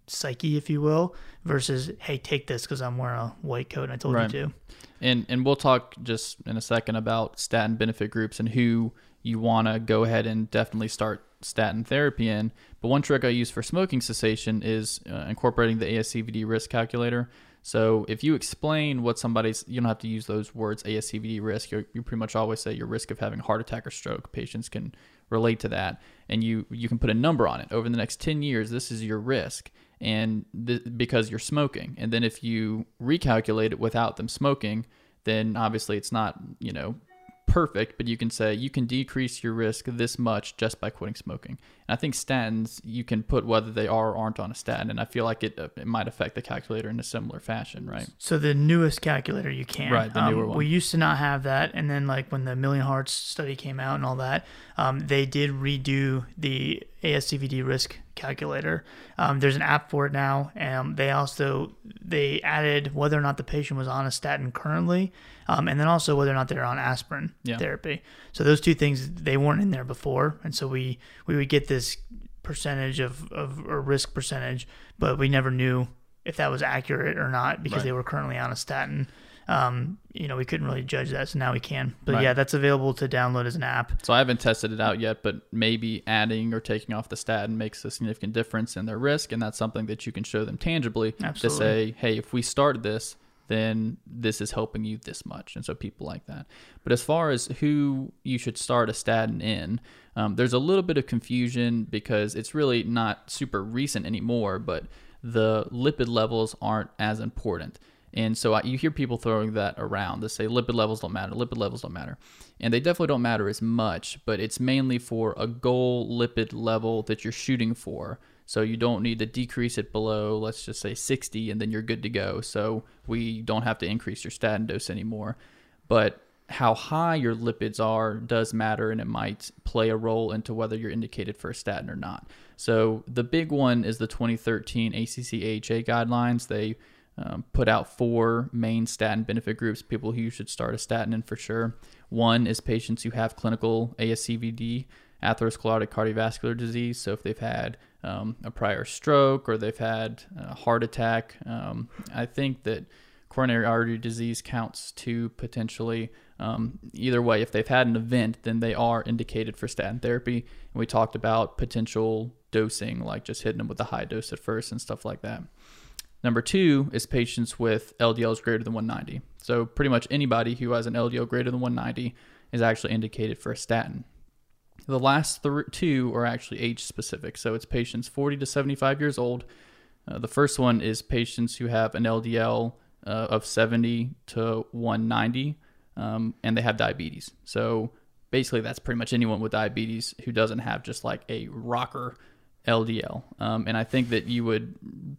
psyche, if you will, versus hey, take this because I'm wearing a white coat and I told Right. you to. And and we'll talk just in a second about statin benefit groups and who you want to go ahead and definitely start statin therapy in. But one trick I use for smoking cessation is uh, incorporating the ASCVD risk calculator. So if you explain what somebody's, you don't have to use those words ASCVD risk. You you pretty much always say your risk of having heart attack or stroke. Patients can relate to that, and you you can put a number on it. Over the next ten years, this is your risk, and th- because you're smoking. And then if you recalculate it without them smoking, then obviously it's not you know perfect, but you can say you can decrease your risk this much just by quitting smoking. And I think statins you can put whether they are or aren't on a statin, and I feel like it uh, it might affect the calculator in a similar fashion, right? So the newest calculator you can. Right, the Um, newer one. We used to not have that, and then like when the Million Hearts study came out and all that, um, they did redo the ASCVD risk calculator. Um, there's an app for it now, and they also they added whether or not the patient was on a statin currently, um, and then also whether or not they're on aspirin Yeah. therapy. So those two things they weren't in there before, and so we we would get this percentage of of or risk percentage, but we never knew if that was accurate or not because Right. they were currently on a statin. Um, you know, we couldn't really judge that, so now we can. But Right. yeah, that's available to download as an app. So I haven't tested it out yet, but maybe adding or taking off the statin makes a significant difference in their risk, and that's something that you can show them tangibly to say, hey, if we start this, then this is helping you this much, and so people like that. But as far as who you should start a statin in, um, there's a little bit of confusion because it's really not super recent anymore, but the lipid levels aren't as important. And so I, you hear people throwing that around. They say lipid levels don't matter, lipid levels don't matter. And they definitely don't matter as much, but it's mainly for a goal lipid level that you're shooting for. So you don't need to decrease it below, let's just say 60, and then you're good to go. So we don't have to increase your statin dose anymore. But how high your lipids are does matter, and it might play a role into whether you're indicated for a statin or not. So the big one is the 2013 ACC AHA guidelines. They um, put out four main statin benefit groups, people who you should start a statin in for sure. One is patients who have clinical ASCVD, atherosclerotic cardiovascular disease. So if they've had um, a prior stroke or they've had a heart attack, um, I think that coronary artery disease counts too potentially. Um, either way, if they've had an event, then they are indicated for statin therapy. And we talked about potential dosing, like just hitting them with a high dose at first and stuff like that. Number two is patients with LDLs greater than 190. So pretty much anybody who has an LDL greater than 190 is actually indicated for a statin. The last th- two are actually age specific. So it's patients 40 to 75 years old. Uh, the first one is patients who have an LDL uh, of 70 to 190, um, and they have diabetes. So basically, that's pretty much anyone with diabetes who doesn't have just like a rocker LDL. Um, and I think that you would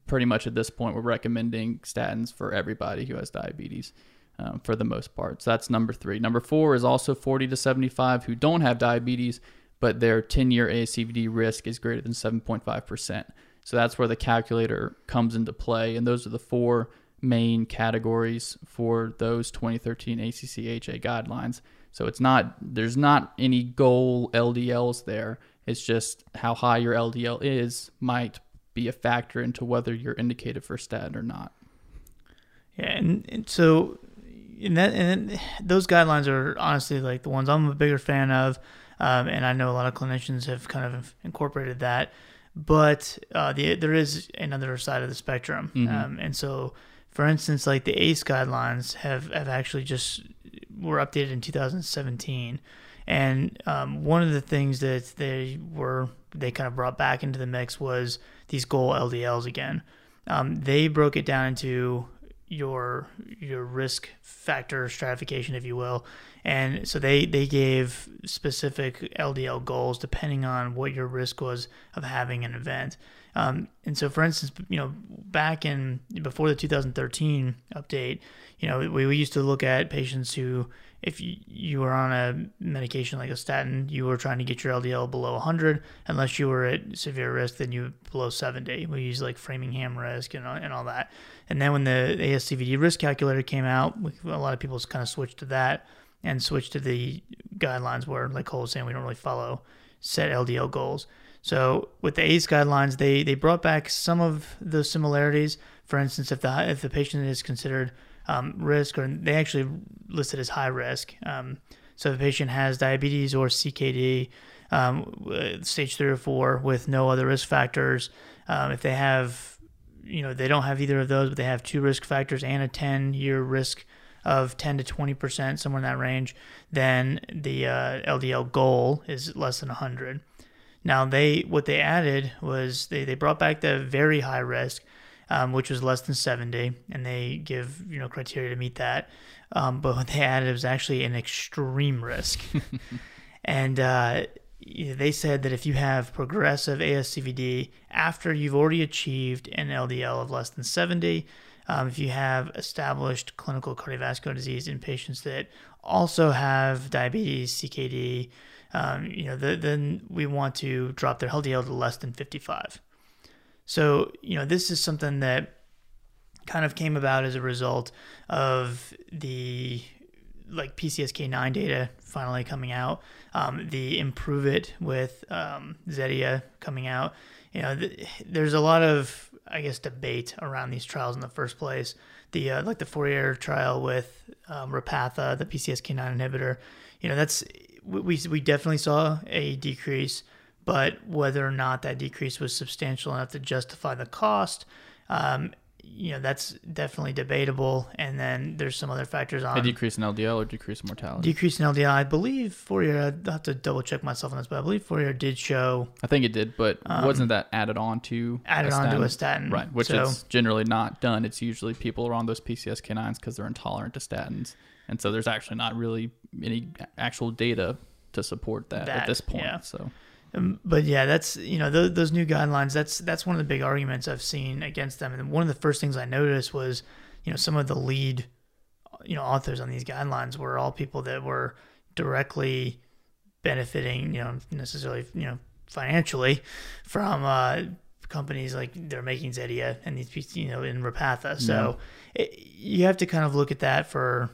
pretty much at this point we're recommending statins for everybody who has diabetes. Um, for the most part. So that's number three. Number four is also 40 to 75 who don't have diabetes, but their 10 year ASCVD risk is greater than 7.5%. So that's where the calculator comes into play. And those are the four main categories for those 2013 ACC/AHA guidelines. So it's not, there's not any goal LDLs there. It's just how high your LDL is might be a factor into whether you're indicated for statin or not. Yeah, and, and so and that and those guidelines are honestly like the ones I'm a bigger fan of, um, and I know a lot of clinicians have kind of incorporated that. But uh, the, there is another side of the spectrum, mm-hmm. um, and so for instance, like the ACE guidelines have have actually just were updated in 2017, and um, one of the things that they were they kind of brought back into the mix was these goal LDLs again. Um, they broke it down into your your risk factor stratification, if you will. And so they they gave specific LDL goals depending on what your risk was of having an event. Um, and so, for instance, you know, back in before the 2013 update, you know, we, we used to look at patients who if you, were on a medication like a statin, you were trying to get your LDL below 100. Unless you were at severe risk, then you below 70. We use like Framingham risk and, and all that. And then when the ASCVD risk calculator came out, a lot of people kind of switched to that and switched to the guidelines where, like Cole was saying, we don't really follow set LDL goals. So with the ACE guidelines, they, they brought back some of those similarities. For instance, if the if the patient is considered um, risk, or they actually listed as high risk. Um, so if the patient has diabetes or CKD, um, stage three or four, with no other risk factors, um, if they have, you know, they don't have either of those, but they have two risk factors and a 10 year risk of 10 to 20 percent, somewhere in that range, then the uh, LDL goal is less than 100. Now they what they added was they, they brought back the very high risk, um, which was less than 70, and they give you know criteria to meet that. Um, but what they added was actually an extreme risk, <laughs> and uh, they said that if you have progressive ASCVD after you've already achieved an LDL of less than 70, um, if you have established clinical cardiovascular disease in patients that also have diabetes, CKD, um, you know, the, then we want to drop their LDL to less than 55. So, you know, this is something that kind of came about as a result of the like PCSK9 data finally coming out, um, the IMPROVE-IT with um, Zetia coming out. You know, th- there's a lot of, I guess, debate around these trials in the first place. The uh, like the Fourier trial with um, Repatha, the PCSK9 inhibitor. You know, that's we we definitely saw a decrease but whether or not that decrease was substantial enough to justify the cost, um, you know, that's definitely debatable. And then there's some other factors on a decrease in LDL or decrease in mortality. Decrease in LDL, I believe Fourier. I'd have to double check myself on this, but I believe Fourier did show. I think it did, but um, wasn't that added on to added on to a statin? Right, which so, is generally not done. It's usually people are on those PCSK9s because they're intolerant to statins, and so there's actually not really any actual data to support that, that at this point. Yeah. So um, but yeah, that's you know those, those new guidelines. That's that's one of the big arguments I've seen against them. And one of the first things I noticed was, you know, some of the lead, you know, authors on these guidelines were all people that were directly benefiting, you know, necessarily, you know, financially from uh, companies like they're making Zetia and these, you know, in Repatha. So it, you have to kind of look at that for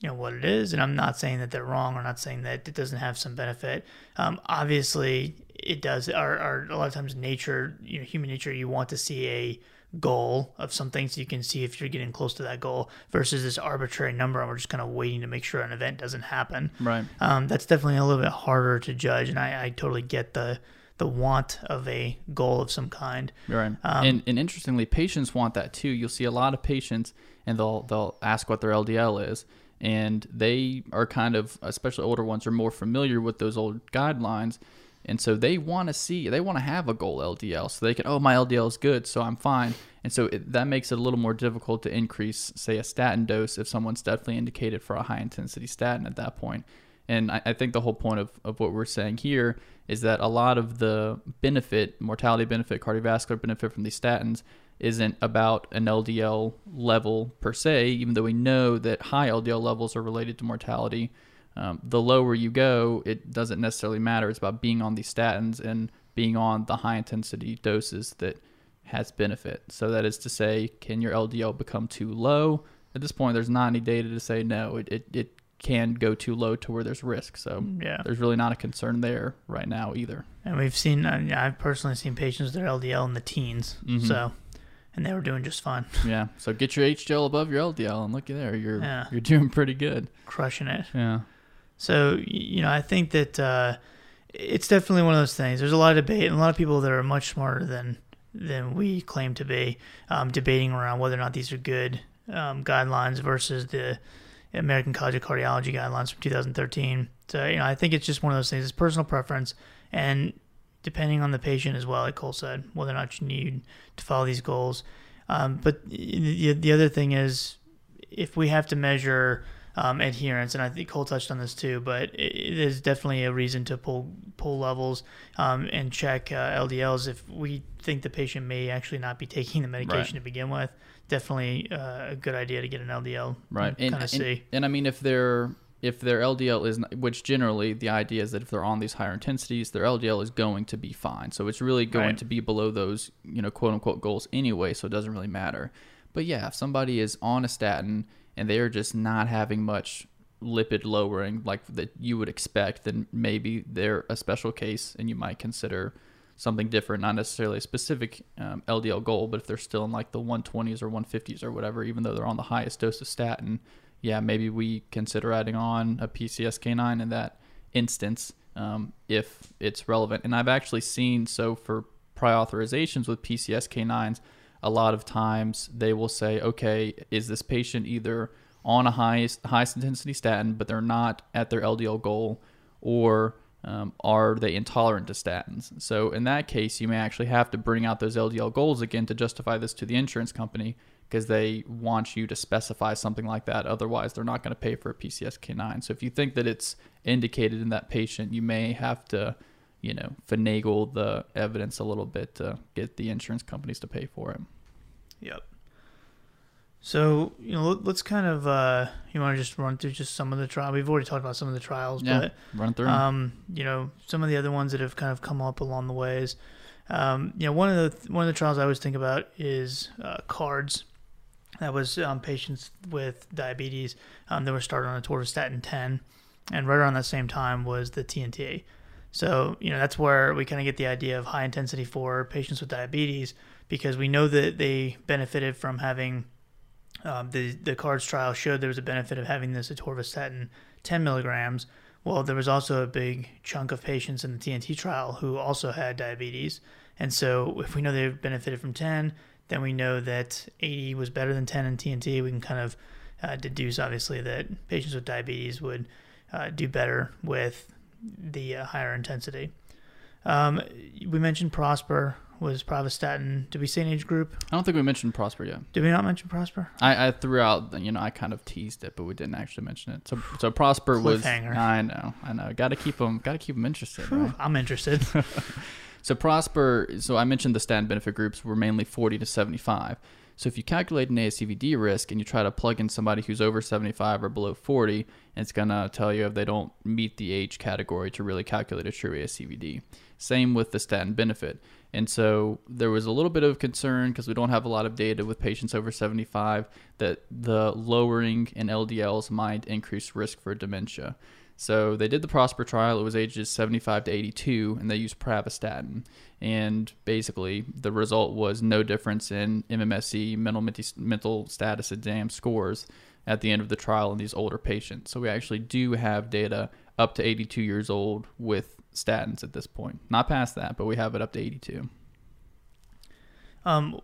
you know what it is and i'm not saying that they're wrong or not saying that it doesn't have some benefit um, obviously it does our, our a lot of times nature you know human nature you want to see a goal of something so you can see if you're getting close to that goal versus this arbitrary number and we're just kind of waiting to make sure an event doesn't happen right um, that's definitely a little bit harder to judge and I, I totally get the the want of a goal of some kind. Right. Um, and, and interestingly, patients want that too. You'll see a lot of patients, and they'll they'll ask what their LDL is, and they are kind of, especially older ones, are more familiar with those old guidelines. And so they want to see, they want to have a goal LDL so they can, oh, my LDL is good, so I'm fine. And so it, that makes it a little more difficult to increase, say, a statin dose if someone's definitely indicated for a high intensity statin at that point. And I, I think the whole point of, of what we're saying here is that a lot of the benefit, mortality benefit, cardiovascular benefit from these statins isn't about an LDL level per se, even though we know that high LDL levels are related to mortality. Um, the lower you go, it doesn't necessarily matter. It's about being on these statins and being on the high intensity doses that has benefit. So that is to say, can your LDL become too low? At this point, there's not any data to say no. It, it, it can go too low to where there's risk. So Yeah. there's really not a concern there right now either. And we've seen, I mean, I've personally seen patients with their LDL in the teens. Mhm. So, and they were doing just fine, <laughs> Yeah. So get your HDL above your LDL and look at there. You're Yeah. you're doing pretty good. crushing it. Yeah. So, you know, I think that uh, it's definitely one of those things. There's a lot of debate and a lot of people that are much smarter than than we claim to be, um, debating around whether or not these are good um, guidelines versus the American College of Cardiology guidelines from 2013. So, you know, I think it's just one of those things. It's personal preference, and depending on the patient as well, like Cole said, whether or not you need to follow these goals. Um, but the, the other thing is, if we have to measure um, adherence, and I think Cole touched on this too, but it, is definitely a reason to pull pull levels um, and check uh, LDLs if we think the patient may actually not be taking the medication Right. to begin with. Definitely uh, a good idea to get an LDL, Right. And, Kind of and, see. and I mean, if their if their LDL is, not, which generally the idea is that if they're on these higher intensities, their LDL is going to be fine. So it's really going Right. to be below those, you know, quote unquote goals anyway. So it doesn't really matter. But yeah, if somebody is on a statin and they are just not having much lipid lowering like that you would expect, then maybe they're a special case and you might consider something different, not necessarily a specific um, LDL goal, but if they're still in like the 120s or 150s or whatever, even though they're on the highest dose of statin, yeah, maybe we consider adding on a PCSK9 in that instance um, if it's relevant. And I've actually seen so for prior authorizations with PCSK9s, a lot of times they will say, okay, is this patient either on a highest highest intensity statin, but they're not at their LDL goal, or um, are they intolerant to statins? So in that case, you may actually have to bring out those LDL goals again to justify this to the insurance company because they want you to specify something like that. Otherwise, they're not going to pay for a PCSK9. So if you think that it's indicated in that patient, you may have to, you know, finagle the evidence a little bit to get the insurance companies to pay for it. Yep. So you know, let- let's kind of uh, you want to just run through just some of the trial. We've already talked about some of the trials, Yeah, run through. um, you know, some of the other ones that have kind of come up along the ways. Um, you know, one of the one of the trials I always think about is uh, CARDS. That was um, patients with diabetes um, that were started on a atorvastatin 10, and right around that same time was the TNT. So you know that's where we kind of get the idea of high intensity for patients with diabetes because we know that they benefited from having um, the the CARDS trial showed there was a benefit of having this atorvastatin 10 milligrams. Well, there was also a big chunk of patients in the TNT trial who also had diabetes, and so if we know they benefited from 10, then we know that 80 was better than 10 in TNT. We can kind of uh, deduce, obviously, that patients with diabetes would uh, do better with the uh, higher intensity. Um, we mentioned Prosper was pravastatin. Did we say an age group? I don't think we mentioned Prosper yet. Did we not mention Prosper? I, I threw out, you know, I kind of teased it, but we didn't actually mention it. So, so Prosper was. I know, I know. Got to keep them, got to keep them interested. Right? I'm interested. <laughs> So Prosper, so I mentioned the statin benefit groups were mainly 40 to 75. So if you calculate an ASCVD risk and you try to plug in somebody who's over 75 or below 40, it's going to tell you if they don't meet the age category to really calculate a true ASCVD. Same with the statin benefit. And so there was a little bit of concern because we don't have a lot of data with patients over 75 that the lowering in LDLs might increase risk for dementia. So they did the Prosper trial. It was ages 75 to 82, and they used pravastatin. And basically, the result was no difference in MMSE mental mental status exam scores at the end of the trial in these older patients. So we actually do have data up to 82 years old with statins at this point. Not past that, but we have it up to 82. Um,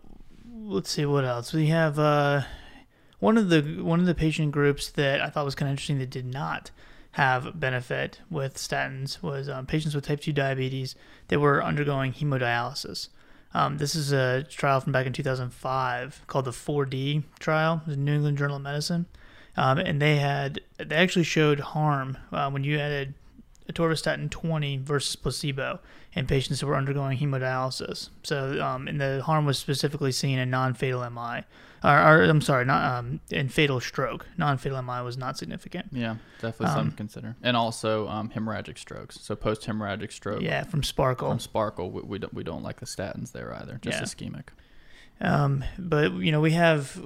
let's see what else we have. Uh, one of the one of the patient groups that I thought was kind of interesting that did not have benefit with statins was um, patients with type 2 diabetes that were undergoing hemodialysis. Um, this is a trial from back in 2005 called the 4D trial, the New England Journal of Medicine. Um, and they had they actually showed harm uh, when you added atorvastatin 20 versus placebo in patients who were undergoing hemodialysis. So, um, and the harm was specifically seen in non-fatal MI, or, or I'm sorry, not um, in fatal stroke. Non-fatal MI was not significant. Yeah, definitely something to consider. And also um, hemorrhagic strokes. So post hemorrhagic stroke. Yeah, from SPARCL. From SPARCL, we, we don't we don't like the statins there either. Just Yeah. ischemic. Um, but you know we have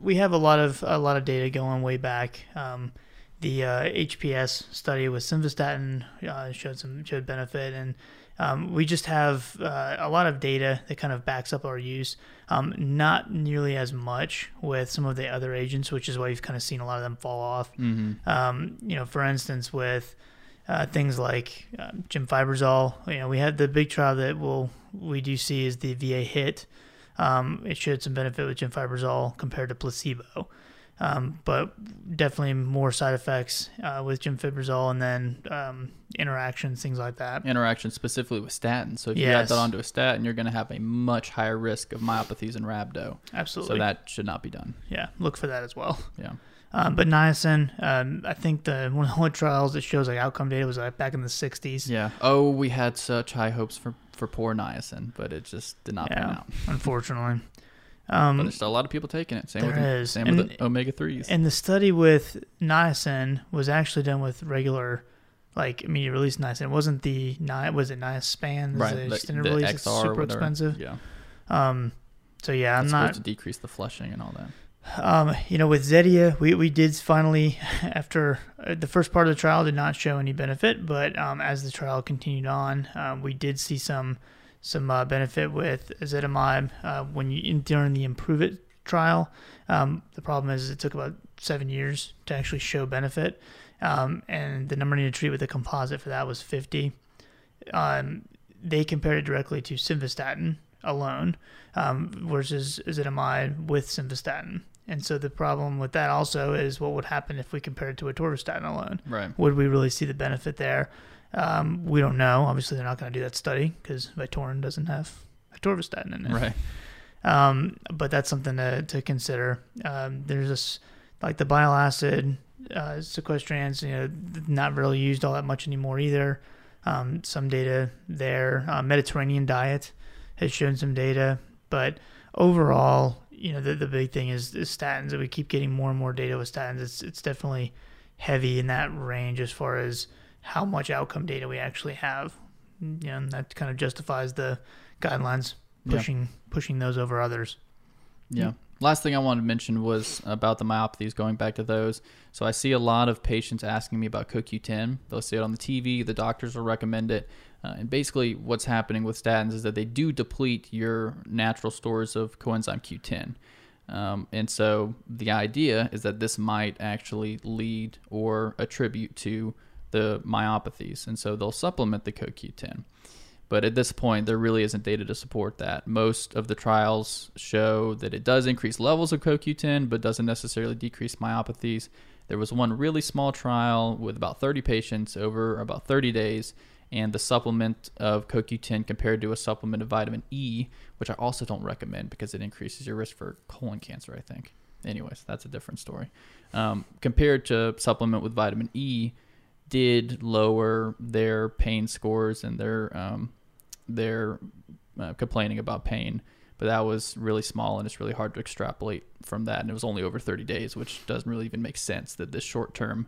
we have a lot of a lot of data going way back. Um, the uh, HPS study with simvastatin uh, showed some showed benefit, and um, we just have uh, a lot of data that kind of backs up our use. Um, not nearly as much with some of the other agents, which is why you've kind of seen a lot of them fall off. Mm-hmm. Um, you know, for instance, with uh, things like uh, gemfibrozil, you know, we had the big trial that will we do see is the VA-HIT. Um, it showed some benefit with gemfibrozil compared to placebo, um, but definitely more side effects uh, with gemfibrozil and then um, interactions, things like that. Interaction specifically with statins. So if you add that onto a statin, you're going to have a much higher risk of myopathies and rhabdo. Absolutely, So that should not be done. yeah, look for that as well. Yeah. Um, but niacin, um, I think the <laughs> one of the only trials that shows like outcome data was like back in the 60s. Yeah. Oh, we had such high hopes for for poor niacin, but it just did not pan Yeah. out. <laughs> unfortunately. But Um, there's still a lot of people taking it. Same There with the, is. same And- with the omega threes. and the study with niacin was actually done with regular, like immediate release niacin. It wasn't the ni was it? This Right. the, extended the release. XR or super whatever. expensive. Yeah. Um, so yeah, I'm it's not. supposed to decrease the flushing and all that. Um, you know, with Zetia, we, we did finally, <laughs> after uh, the first part of the trial did not show any benefit, but um, as the trial continued on, um, we did see some some uh, benefit with ezetimibe uh, when you during the IMPROVE-IT trial. Um, the problem is it took about seven years to actually show benefit, um, and the number needed to treat with the composite for that was 50. Um, they compared it directly to simvastatin alone um, versus ezetimibe with simvastatin. And so the problem with that also is what would happen if we compared it to atorvastatin alone. Right. Would we really see the benefit there? Um, we don't know. Obviously, they're not going to do that study because Vytorin doesn't have atorvastatin in it. Right. Um, but that's something to, to consider. Um, there's this like the bile acid uh, sequestrants, you know, not really used all that much anymore either. Um, some data there. Uh, Mediterranean diet has shown some data, but overall, you know, the, the big thing is, is statins. We keep getting more and more data with statins. It's it's definitely heavy in that range as far as how much outcome data we actually have. Know, and that kind of justifies the guidelines Yeah. pushing pushing those over others. Yeah. Last thing I wanted to mention was about the myopathies, going back to those. So I see a lot of patients asking me about CoQ10. They'll see it on the TV, the doctors will recommend it. Uh, and basically, what's happening with statins is that they do deplete your natural stores of coenzyme Q10. Um, and so the idea is that this might actually lead or attribute to the myopathies. And so they'll supplement the CoQ10. But at this point, there really isn't data to support that. Most of the trials show that it does increase levels of CoQ10, but doesn't necessarily decrease myopathies. There was one really small trial with about 30 patients over about 30 days, and the supplement of CoQ10 compared to a supplement of vitamin E, which I also don't recommend because it increases your risk for colon cancer, I think. Anyways, that's a different story. Um, compared to supplement with vitamin E, did lower their pain scores and their um, their uh, complaining about pain, but that was really small and it's really hard to extrapolate from that. And it was only over 30 days, which doesn't really even make sense that this short term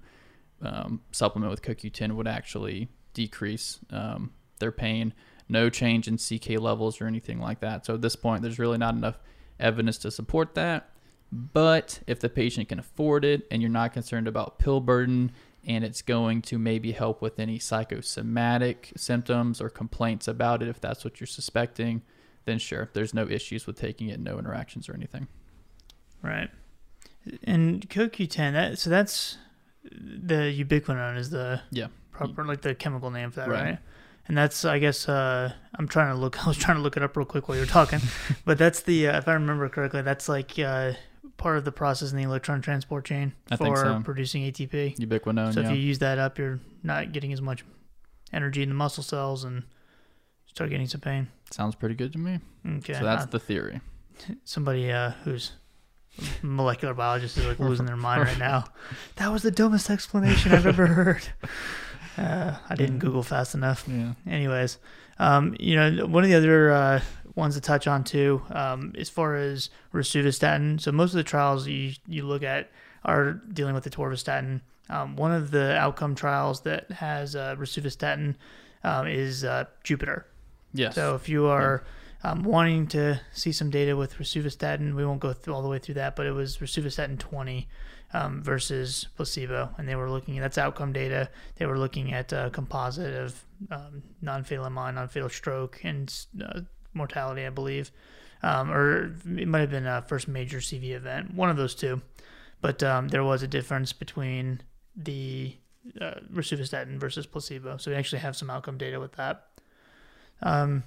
um, supplement with CoQ10 would actually decrease um, their pain. No change in CK levels or anything like that. So at this point, there's really not enough evidence to support that. But if the patient can afford it and you're not concerned about pill burden and it's going to maybe help with any psychosomatic symptoms or complaints about it, if that's what you're suspecting, then sure, there's no issues with taking it, no interactions or anything. Right. And CoQ10, that so that's the ubiquinone is the Yeah. proper like the chemical name for that, Right. right? And that's I guess uh, I'm trying to look. <laughs> I was trying to look it up real quick while you were talking, <laughs> but that's the uh, if I remember correctly, that's like uh, part of the process in the electron transport chain I for so. producing ATP. Ubiquinone. So yeah. if you use that up, you're not getting as much energy in the muscle cells and start getting some pain. Sounds pretty good to me. Okay. So that's uh, the theory. <laughs> somebody uh, who's molecular biologist is like losing their mind right <laughs> now. That was the dumbest explanation I've ever heard. Uh, I didn't Google fast enough. Yeah. Anyways, um, you know, one of the other uh, ones to touch on too, um, as far as rosuvastatin. So most of the trials you you look at are dealing with the torvastatin. Um, one of the outcome trials that has uh, rosuvastatin um, is uh, Jupiter. Yes. So if you are um, wanting to see some data with rosuvastatin, we won't go through all the way through that, but it was rosuvastatin 20 um, versus placebo, and they were looking. at That's outcome data. They were looking at a composite of um, non-fatal MI, non-fatal stroke, and uh, mortality, I believe, um, or it might have been a first major CV event, one of those two. But um, there was a difference between the uh, rosuvastatin versus placebo, so we actually have some outcome data with that. Um,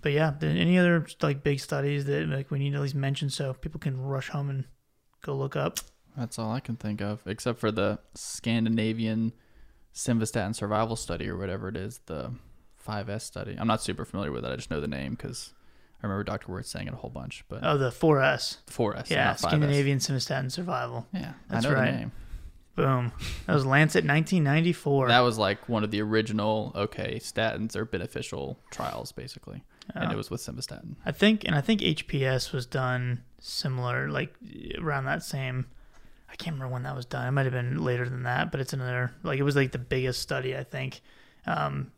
but yeah, any other like big studies that like we need to at least mention so people can rush home and go look up. That's all I can think of, except for the Scandinavian simvastatin survival study or whatever it is, the 5S study. I'm not super familiar with it. I just know the name because I remember Dr. Word saying it a whole bunch. But Oh, the 4S. 4S, yeah, not 5S. Scandinavian simvastatin survival. Yeah, That's right. the name. Boom. That was Lancet 1994. That was like one of the original. Okay, statins are beneficial trials, basically, and Oh. it was with simvastatin. I think, and I think HPS was done similar, like around that same. I can't remember when that was done. It might have been later than that, but it's another like it was like the biggest study I think, um,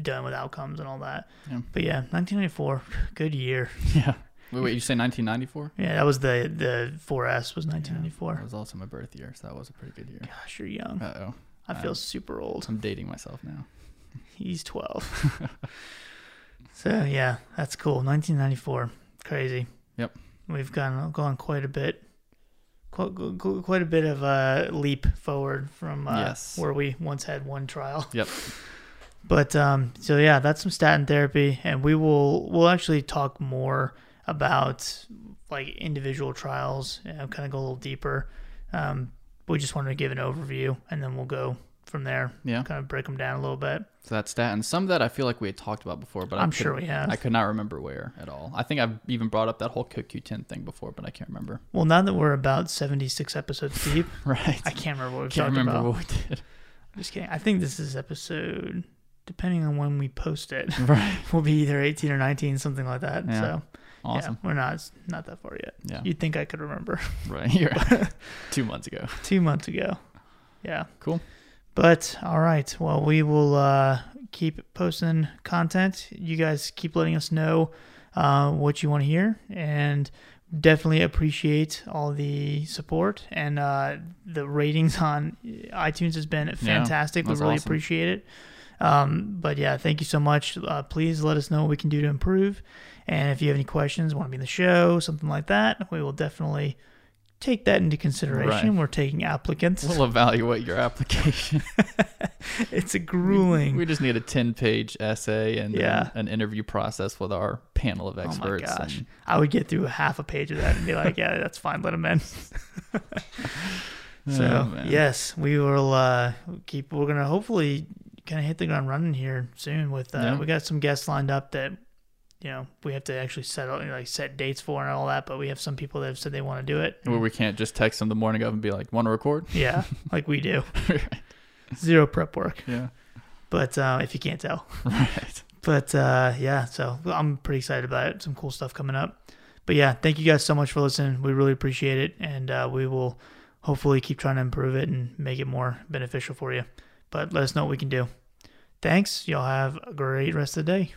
done with outcomes and all that. Yeah. But yeah, 1994, good year. <laughs> Yeah. Wait, wait. You say 1994? Yeah, that was the the 4S was 1994. That 1994. was also my birth year, so that was a pretty good year. Gosh, you're young. Uh oh. I feel um, super old. I'm dating myself now. <laughs> He's 12. <laughs> so yeah, that's cool. 1994, crazy. Yep. We've gone gone quite a bit, quite, quite a bit of a leap forward from uh, Yes. where we once had one trial. Yep. But um, so yeah, that's some statin therapy, and we will we'll actually talk more about like individual trials and kind of go a little deeper. Um, we just wanted to give an overview, and then we'll go from there. Yeah. Kind of break them down a little bit. So that's statins. Some of that I feel like we had talked about before, but I I'm could- sure we have. I could not remember where at all. I think I've even brought up that whole CoQ10 thing before, but I can't remember. Well, now that we're about 76 episodes deep, <laughs> Right. I can't remember what we've can't remember about. what we did. I'm Just kidding. I think this is episode, depending on when we post it, <laughs> <laughs> Right. will be either 18 or 19, something like that. Yeah. So, Awesome. yeah, we're not not that far yet. Yeah. You'd think I could remember <laughs> Right. You're two months ago. two months ago. Yeah. Cool. But all right. Well, we will uh, keep posting content. You guys keep letting us know uh, what you want to hear, and definitely appreciate all the support and uh, the ratings on iTunes has been fantastic. we really awesome. appreciate it. Um, but yeah, thank you so much. Uh, please let us know what we can do to improve. And if you have any questions, want to be in the show, something like that, we will definitely take that into consideration. Right. We're taking applicants. We'll evaluate your application. <laughs> it's a grueling. We just need a 10 page essay and Yeah. an interview process with our panel of experts. oh my gosh, and- I would get through half a page of that and be like, "Yeah, that's fine. Let them in." <laughs> So Oh, yes, we will uh, keep. We're gonna hopefully kind of hit the ground running here soon. With uh, Yeah. we got some guests lined up that you know we have to actually set out- like set dates for and all that. But we have some people that have said they want to do it. Where we can't just text them the morning of and be like, want to record? Yeah, <laughs> like we do. <laughs> Zero prep work. yeah. But uh, if you can't tell. <laughs> Right. But uh, yeah, so I'm pretty excited about it. Some cool stuff coming up. But yeah, thank you guys so much for listening. We really appreciate it, and uh, we will hopefully keep trying to improve it and make it more beneficial for you. But let us know what we can do. Thanks. Y'all have a great rest of the day.